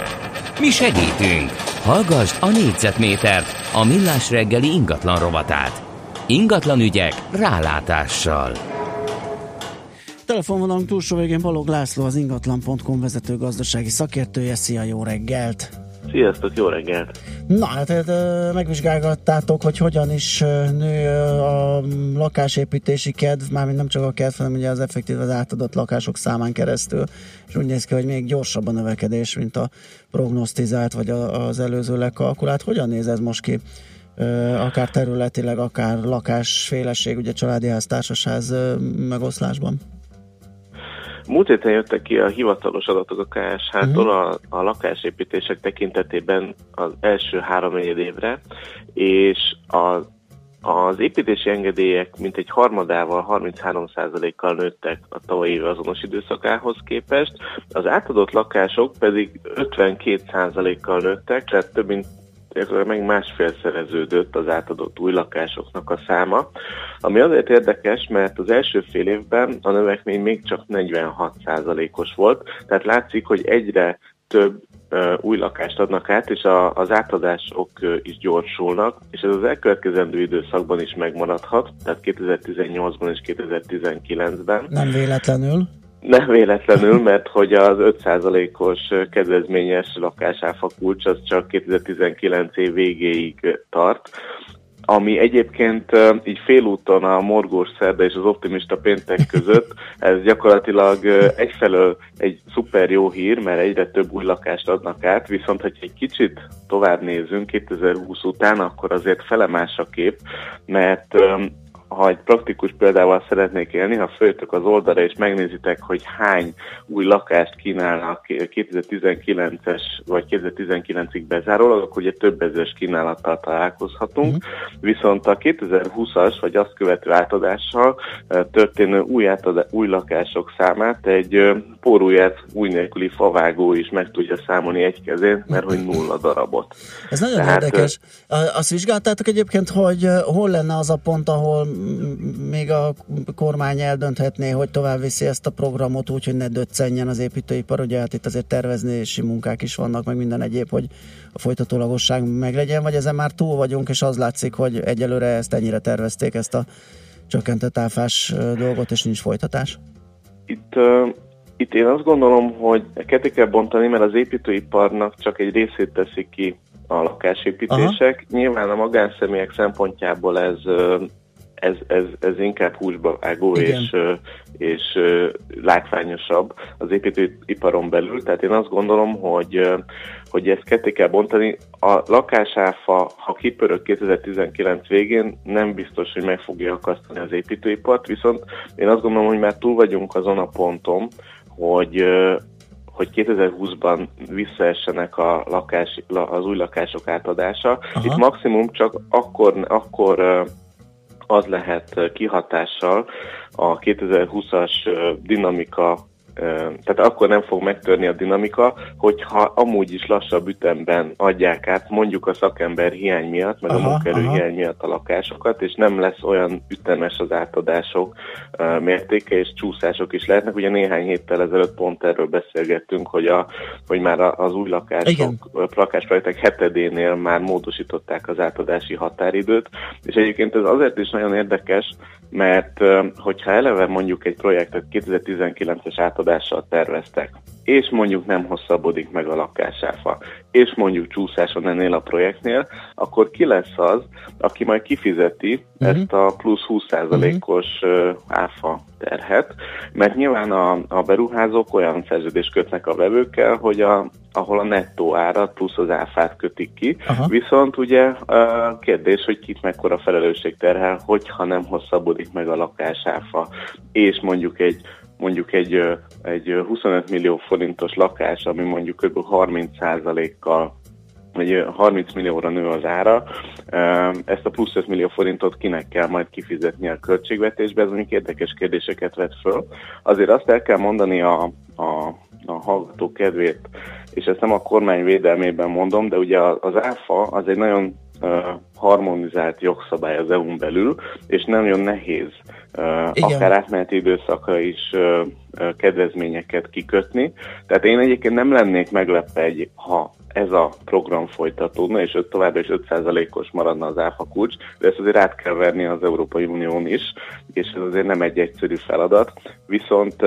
Mi segítünk! Hallgassd a négyzetmétert, a millás reggeli ingatlan rovatát. Ingatlan ügyek rálátással. Telefonvonalunk túlsó végén Balog László, az ingatlan.com vezető gazdasági szakértője. Szia, jó reggelt! Sziasztok, jó reggelt! Na, hát megvizsgálgattátok, hogy hogyan is nő a lakásépítési kedv, mármint nem csak a kedv, hanem ugye az effektív az átadott lakások számán keresztül, és úgy néz ki, hogy még gyorsabb a növekedés, mint a prognosztizált, vagy az előzőleg kalkulált. Hogyan néz ez most ki? Akár területileg, akár lakásféleség, ugye családi ház, társasház megoszlásban? Múlt héten jöttek ki a hivatalos adatok a KSH-tól a, a lakásépítések tekintetében az első három évre, és a, az építési engedélyek mintegy harmadával, 33%-kal nőttek a tavalyi év azonos időszakához képest, az átadott lakások pedig 52%-kal nőttek, tehát több mint illetve meg másfél szereződött az átadott új lakásoknak a száma, ami azért érdekes, mert az első fél évben a növekmény még csak 46%-os volt, tehát látszik, hogy egyre több új lakást adnak át, és a, az átadások is gyorsulnak, és ez az elkövetkezendő időszakban is megmaradhat, tehát 2018-ban és 2019-ben. Nem véletlenül. Nem véletlenül, mert hogy az 5%-os kedvezményes lakásáfa kulcs az csak 2019 év végéig tart, ami egyébként így félúton a morgós szerda és az optimista péntek között, ez gyakorlatilag egyfelől egy szuper jó hír, mert egyre több új lakást adnak át, viszont ha egy kicsit tovább nézünk 2020 után, akkor azért felemás a kép, mert ha egy praktikus példával szeretnék élni, ha följöttök az oldalra és megnézitek, hogy hány új lakást kínálnak 2019-es vagy 2019-ig bezárólag, akkor ugye több ezres kínálattal találkozhatunk, mm. viszont a 2020-as vagy azt követő átadással történő új, átadá, új lakások számát egy pórúját új nélküli favágó is meg tudja számolni egy kezén, mert hogy nulla darabot. Ez nagyon Tehát, érdekes. Azt vizsgáltátok egyébként, hogy hol lenne az a pont, ahol még a kormány eldönthetné, hogy tovább viszi ezt a programot úgy, hogy ne döccenjen az építőipar. Ugye hát itt azért tervezési munkák is vannak, meg minden egyéb, hogy a folytatólagosság meglegyen, vagy ezen már túl vagyunk, és az látszik, hogy egyelőre ezt ennyire tervezték, ezt a csökkentett áfás dolgot, és nincs folytatás? Itt uh... Itt én azt gondolom, hogy ketté kell bontani, mert az építőiparnak csak egy részét teszik ki a lakásépítések. Aha. Nyilván a magánszemélyek szempontjából ez ez, ez, ez inkább húsba vágó és, és látványosabb az építőiparon belül. Tehát én azt gondolom, hogy, hogy ezt ketté kell bontani. A lakásáfa, ha kipörög 2019 végén, nem biztos, hogy meg fogja akasztani az építőipart, viszont én azt gondolom, hogy már túl vagyunk azon a ponton, hogy hogy 2020-ban visszaessenek a lakás, az új lakások átadása. Aha. Itt maximum csak akkor, akkor az lehet kihatással a 2020-as dinamika tehát akkor nem fog megtörni a dinamika, hogyha amúgy is lassabb ütemben adják át mondjuk a szakember hiány miatt, meg aha, a munkerő aha. hiány miatt a lakásokat, és nem lesz olyan ütemes az átadások mértéke, és csúszások is lehetnek. Ugye néhány héttel ezelőtt pont erről beszélgettünk, hogy, a, hogy már az új lakások, lakásprojektek hetedénél már módosították az átadási határidőt, és egyébként ez azért is nagyon érdekes, mert hogyha eleve mondjuk egy projektet 2019-es átadással terveztek, és mondjuk nem hosszabbodik meg a lakásáfa, és mondjuk csúszáson ennél a projektnél, akkor ki lesz az, aki majd kifizeti uh-huh. ezt a plusz 20%-os uh-huh. áfa terhet, mert nyilván a, a beruházók olyan szerződést kötnek a vevőkkel, hogy a, ahol a nettó árat plusz az áfát kötik ki, Aha. viszont ugye a kérdés, hogy kit mekkora felelősség terhel, hogyha nem hosszabbodik meg a lakásáfa, és mondjuk egy mondjuk egy, egy 25 millió forintos lakás, ami mondjuk kb. 30%-kal vagy 30 millióra nő az ára, ezt a plusz 5 millió forintot kinek kell majd kifizetni a költségvetésbe, ez mondjuk érdekes kérdéseket vet föl. Azért azt el kell mondani a, a, a hallgató kedvét, és ezt nem a kormány védelmében mondom, de ugye az ÁFA az egy nagyon harmonizált jogszabály az EU-n belül, és nagyon nehéz Igen. akár átmeneti időszakra is kedvezményeket kikötni. Tehát én egyébként nem lennék meglepve, ha ez a program folytatódna, és továbbra is 5%-os maradna az áfa kulcs, de ezt azért át kell verni az Európai Unión is, és ez azért nem egy egyszerű feladat. Viszont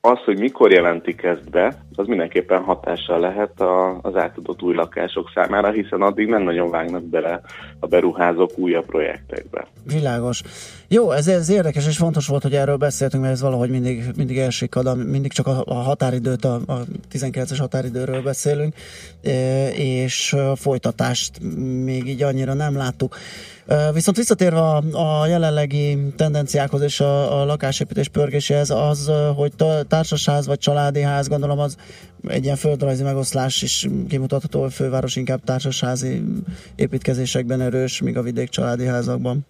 az, hogy mikor jelentik ezt be, az mindenképpen hatással lehet a, az átadott új lakások számára, hiszen addig nem nagyon vágnak bele a beruházók újabb projektekbe. Világos. Jó, ez, ez érdekes és fontos volt, hogy erről beszéltünk, mert ez valahogy mindig, mindig elsikad, mindig csak a, a határidőt, a, a 19-es határidőről beszélünk, e, és a folytatást még így annyira nem láttuk. Viszont visszatérve a, a jelenlegi tendenciákhoz és a, a lakásépítés pörgéséhez, az, hogy társasház vagy családi ház, gondolom az egy ilyen földrajzi megoszlás is kimutatható, hogy főváros inkább társasházi építkezésekben erős, míg a vidék családi házakban.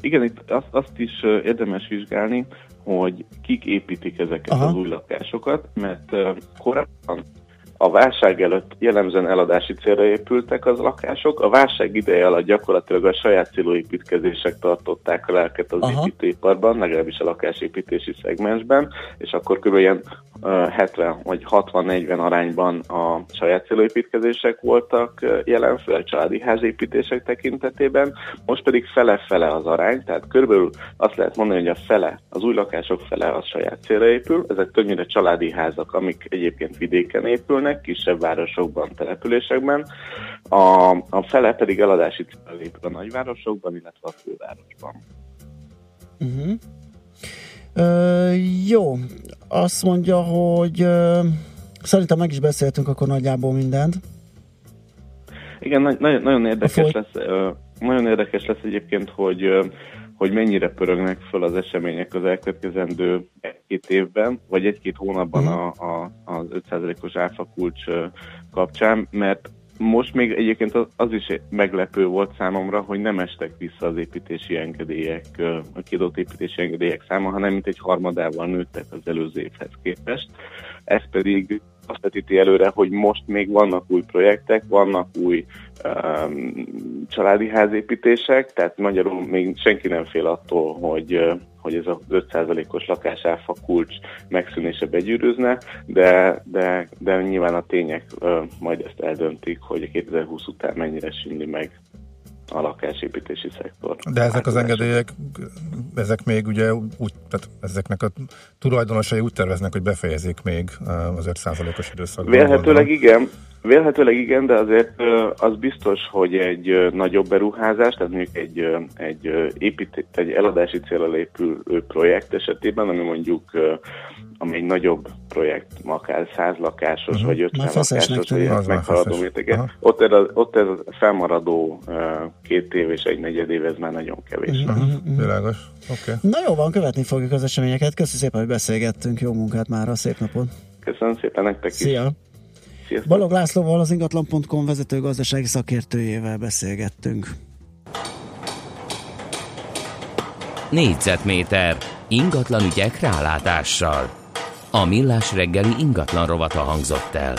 Igen, itt azt, azt is érdemes vizsgálni, hogy kik építik ezeket Aha. az új lakásokat, mert korábban a válság előtt jellemzően eladási célra épültek az lakások, a válság ideje alatt gyakorlatilag a saját célú építkezések tartották a lelket az Aha. építőiparban, legalábbis a lakásépítési szegmensben, és akkor kb. ilyen 70 vagy 60-40 arányban a saját célú építkezések voltak jelen, főleg családi házépítések tekintetében, most pedig fele-fele az arány, tehát körülbelül azt lehet mondani, hogy a fele, az új lakások fele az saját célra épül, ezek többnyire családi házak, amik egyébként vidéken épülnek, kisebb városokban, településekben, a, a fele pedig eladási épül a nagyvárosokban, illetve a fővárosban. Uh-huh. Ö, jó, azt mondja, hogy ö, szerintem meg is beszéltünk akkor nagyjából mindent. Igen, na- nagyon, nagyon érdekes lesz, nagyon érdekes lesz egyébként, hogy hogy mennyire pörögnek föl az események az elkövetkezendő egy-két évben, vagy egy-két hónapban uh-huh. a, a, az 5%-os áfa kulcs kapcsán, mert most még egyébként az is meglepő volt számomra, hogy nem estek vissza az építési engedélyek, a kiadott építési engedélyek száma, hanem mint egy harmadával nőttek az előző évhez képest. Ez pedig azt vetíti előre, hogy most még vannak új projektek, vannak új um, családi házépítések, tehát magyarul még senki nem fél attól, hogy, hogy ez az 5%-os lakásáfa kulcs megszűnése begyűrűzne, de, de, de nyilván a tények uh, majd ezt eldöntik, hogy a 2020 után mennyire sínli meg a lakásépítési szektor. De ezek az engedélyek, ezek még ugye úgy, tehát ezeknek a tulajdonosai úgy terveznek, hogy befejezik még az 5%-os időszakban. Vélhetőleg igen, Vélhetőleg igen, de azért az biztos, hogy egy nagyobb beruházás, tehát mondjuk egy, egy, épít, egy eladási célra épülő projekt esetében, ami mondjuk ami egy nagyobb projekt, akár 100 lakásos uh-huh. vagy 50 lakásos, vagy meghaladó mértéke, ott, ez, ott ez a felmaradó két év és egy negyed év, ez már nagyon kevés. Uh-huh. Uh-huh. Világos. Okay. Na jó van, követni fogjuk az eseményeket. Köszönöm szépen, hogy beszélgettünk. Jó munkát már, a szép napot. Köszönöm szépen nektek Szia. is. Sziasztok. Balog Lászlóval, az ingatlan.com vezető gazdasági szakértőjével beszélgettünk. négyzetméter, ingatlan ügyek rálátással. A millás reggeli ingatlan rovata hangzott el.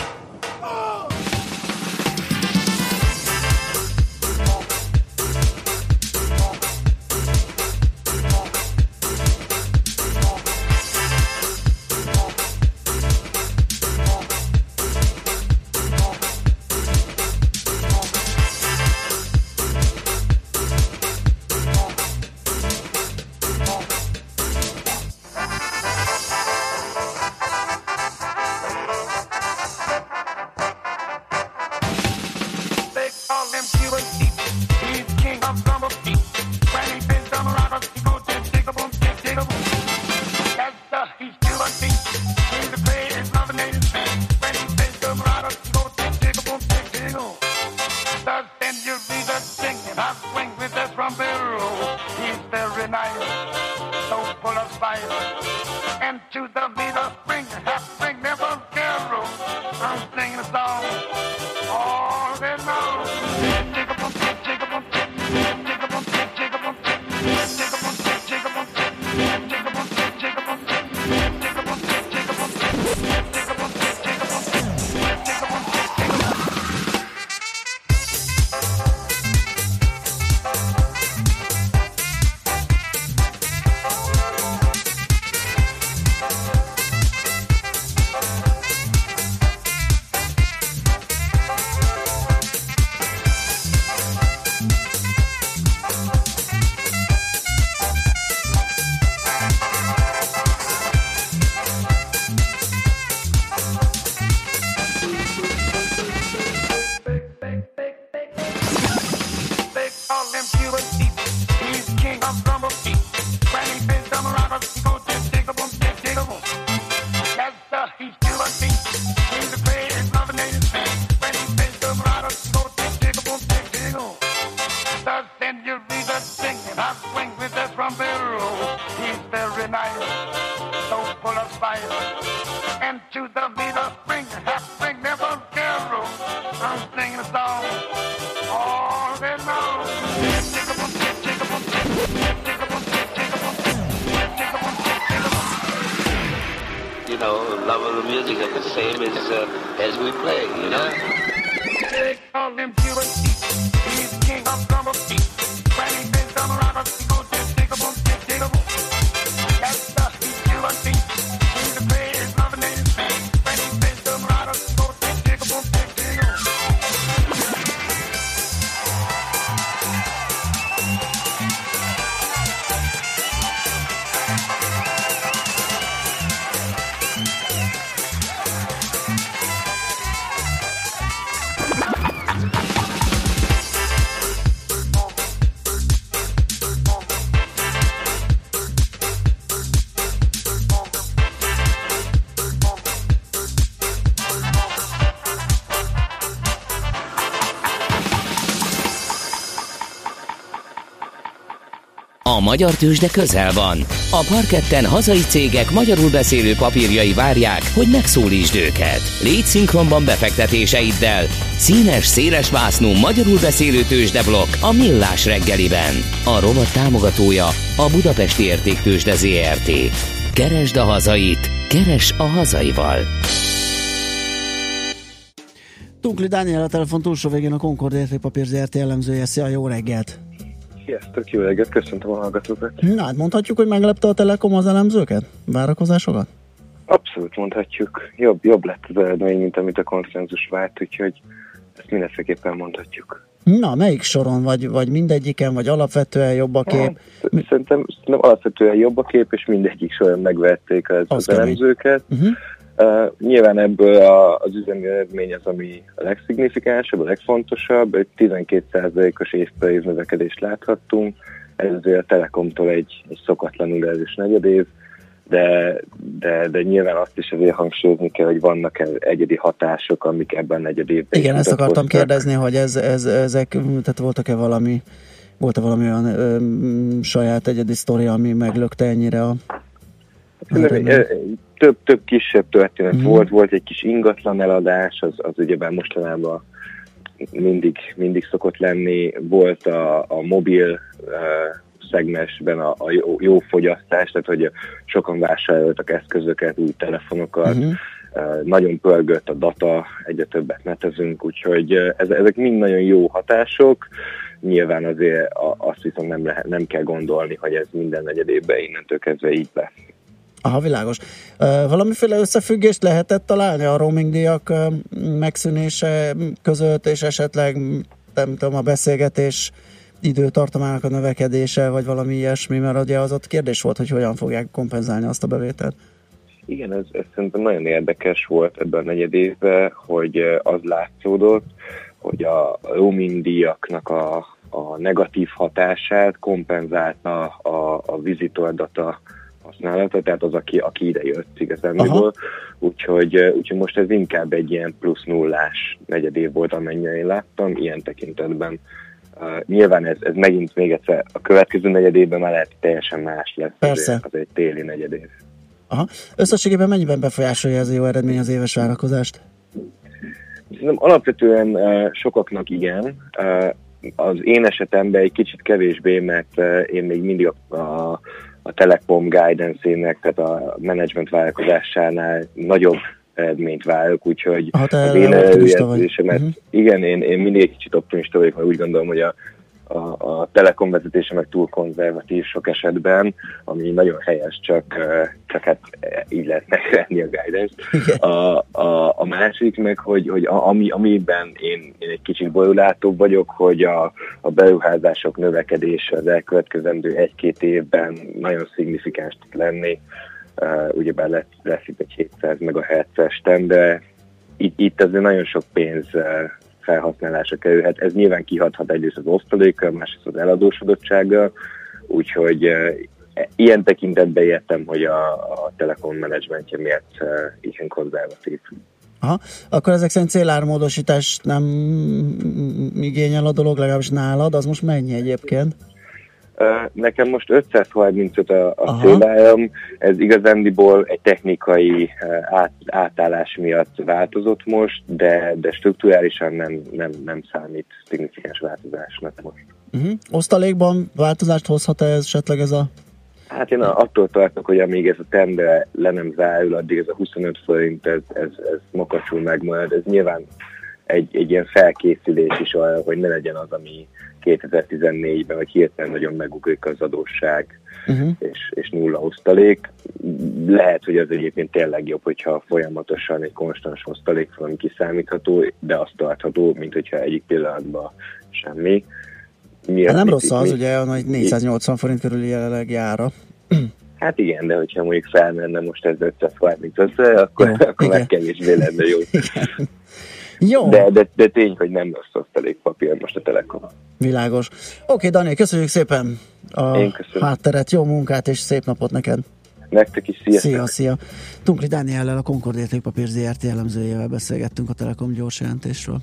A magyar tőzsde közel van. A parketten hazai cégek magyarul beszélő papírjai várják, hogy megszólítsd őket. Légy szinkronban befektetéseiddel. Színes, széles vásznú magyarul beszélő tőzsdeblokk a Millás reggeliben. A rovat támogatója a Budapesti Értéktőzsde ZRT. Keresd a hazait, keres a hazaival. Tunkli Dániel a telefon túlsó végén a Concord értékpapír ZRT jellemzője. Szia, jó reggelt! Sziasztok, jó reggelt, köszöntöm a hallgatókat. Na, hát mondhatjuk, hogy meglepte a Telekom az elemzőket? Várakozásokat? Abszolút mondhatjuk. Jobb, jobb lett az eredmény, mint amit a konszenzus várt, úgyhogy ezt mindenféleképpen mondhatjuk. Na, melyik soron? Vagy, vagy mindegyiken, vagy alapvetően jobb a kép? Hát, szerintem, szerintem alapvetően jobb a kép, és mindegyik soron megverték az, az, az elemzőket. Uh-huh. Uh, nyilván ebből a, az üzemi eredmény az, ami a legszignifikánsabb, a legfontosabb. Egy 12%-os évper év növekedést láthattunk. Ez azért a Telekomtól egy, egy szokatlanul erős negyedév, de, de, de nyilván azt is azért hangsúlyozni kell, hogy vannak egyedi hatások, amik ebben negyedévben Igen, ezt akartam kérdezni, hogy ez, ez, ezek, tehát voltak-e valami, volt-e valami olyan ö, saját egyedi sztori, ami meglökte ennyire a több, több kisebb történet mm. volt, volt egy kis ingatlan eladás, az, az ugyebár mostanában mindig, mindig szokott lenni, volt a, a mobil uh, szegmensben a, a jó, jó fogyasztás, tehát hogy sokan vásároltak eszközöket, új telefonokat, uh-huh. nagyon pörgött a data, egyre többet netezünk, úgyhogy ez, ezek mind nagyon jó hatások. Nyilván azért azt viszont nem, lehet, nem kell gondolni, hogy ez minden negyedében innentől kezdve így lesz. Aha, világos. Valamiféle összefüggést lehetett találni a roaming díjak megszűnése között, és esetleg nem tudom, a beszélgetés időtartamának a növekedése, vagy valami ilyesmi, mert ugye az ott kérdés volt, hogy hogyan fogják kompenzálni azt a bevételt. Igen, ez, ez szerintem nagyon érdekes volt ebben a negyed évben, hogy az látszódott, hogy a roaming díjaknak a, a negatív hatását kompenzálta a, a visitor data használata, tehát az, aki, aki ide jött igazából. Úgyhogy, úgyhogy most ez inkább egy ilyen plusz nullás negyedév volt, amennyire én láttam, ilyen tekintetben. Uh, nyilván ez, ez megint még egyszer a következő negyedében már lehet teljesen más lesz. Persze. Az egy téli negyedév. Aha. Összességében mennyiben befolyásolja ez a jó eredmény az éves várakozást? Szerintem alapvetően uh, sokaknak igen. Uh, az én esetemben egy kicsit kevésbé, mert én még mindig a, a a Telekom guidance-ének, tehát a management vállalkozásánál nagyobb eredményt várok, úgyhogy hát az én előjelzésemet, uh-huh. igen, én, én mindig egy kicsit optimista vagyok, mert úgy gondolom, hogy a, a, a Telekom vezetése meg túl konzervatív sok esetben, ami nagyon helyes, csak, csak hát így lehet megvenni a guidance a, a, a másik meg, hogy, hogy ami, amiben én, én egy kicsit bolyulátóbb vagyok, hogy a, a beruházások növekedése az elkövetkezendő egy-két évben nagyon szignifikáns tud lenni. Uh, ugyebár lesz, lesz itt egy 700 MHz-es de itt, itt azért nagyon sok pénz felhasználásra kerülhet. Ez nyilván kihathat egyrészt az osztalékkal, másrészt az eladósodottsággal, úgyhogy uh, ilyen tekintetben értem, hogy a, a Telekom menedzsmentje miért uh, ilyen konzervatív. Aha, akkor ezek szerint célármódosítást nem igényel a dolog, legalábbis nálad, az most mennyi egyébként? Nekem most 535 a, a célárom, ez igazándiból egy technikai át, átállás miatt változott most, de, de strukturálisan nem, nem, nem számít szignifikáns változásnak most. Uh-huh. Osztalékban változást hozhat -e esetleg ez a Hát én attól tartok, hogy amíg ez a tendre le nem zárul, addig ez a 25 forint, ez, ez, ez mokacsul megmarad. Ez nyilván egy, egy ilyen felkészülés is arra, hogy ne legyen az, ami 2014-ben, hogy hirtelen nagyon megugrik az adósság, uh-huh. és, és nulla osztalék. Lehet, hogy az egyébként tényleg jobb, hogyha folyamatosan egy konstans osztalék van kiszámítható, de azt tartható, mint hogyha egyik pillanatban semmi. Miért hát nem rossz az, ugye, hogy 480 forint körül jelenleg jára. Hát igen, de hogyha mondjuk felmenne most ez 530 össze, akkor, ja, akkor meg kevésbé lenne jó. Jó. De, de, de tény, hogy nem lesz papír most a Telekom. Világos. Oké, Dani, köszönjük szépen a Én köszönöm. hátteret, jó munkát és szép napot neked. Nektek is, sziasztok. Szia, szia. Tunkli Dániellel, a Concord Értékpapír ZRT jellemzőjével beszélgettünk a Telekom gyors jelentésről.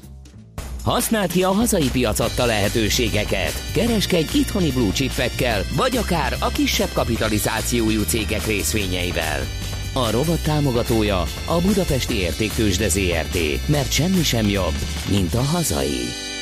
Használd ki a hazai piac adta lehetőségeket. Kereskedj itthoni blue chipekkel, vagy akár a kisebb kapitalizációjú cégek részvényeivel. A rovat támogatója a Budapesti Értéktősde ZRT, mert semmi sem jobb, mint a hazai.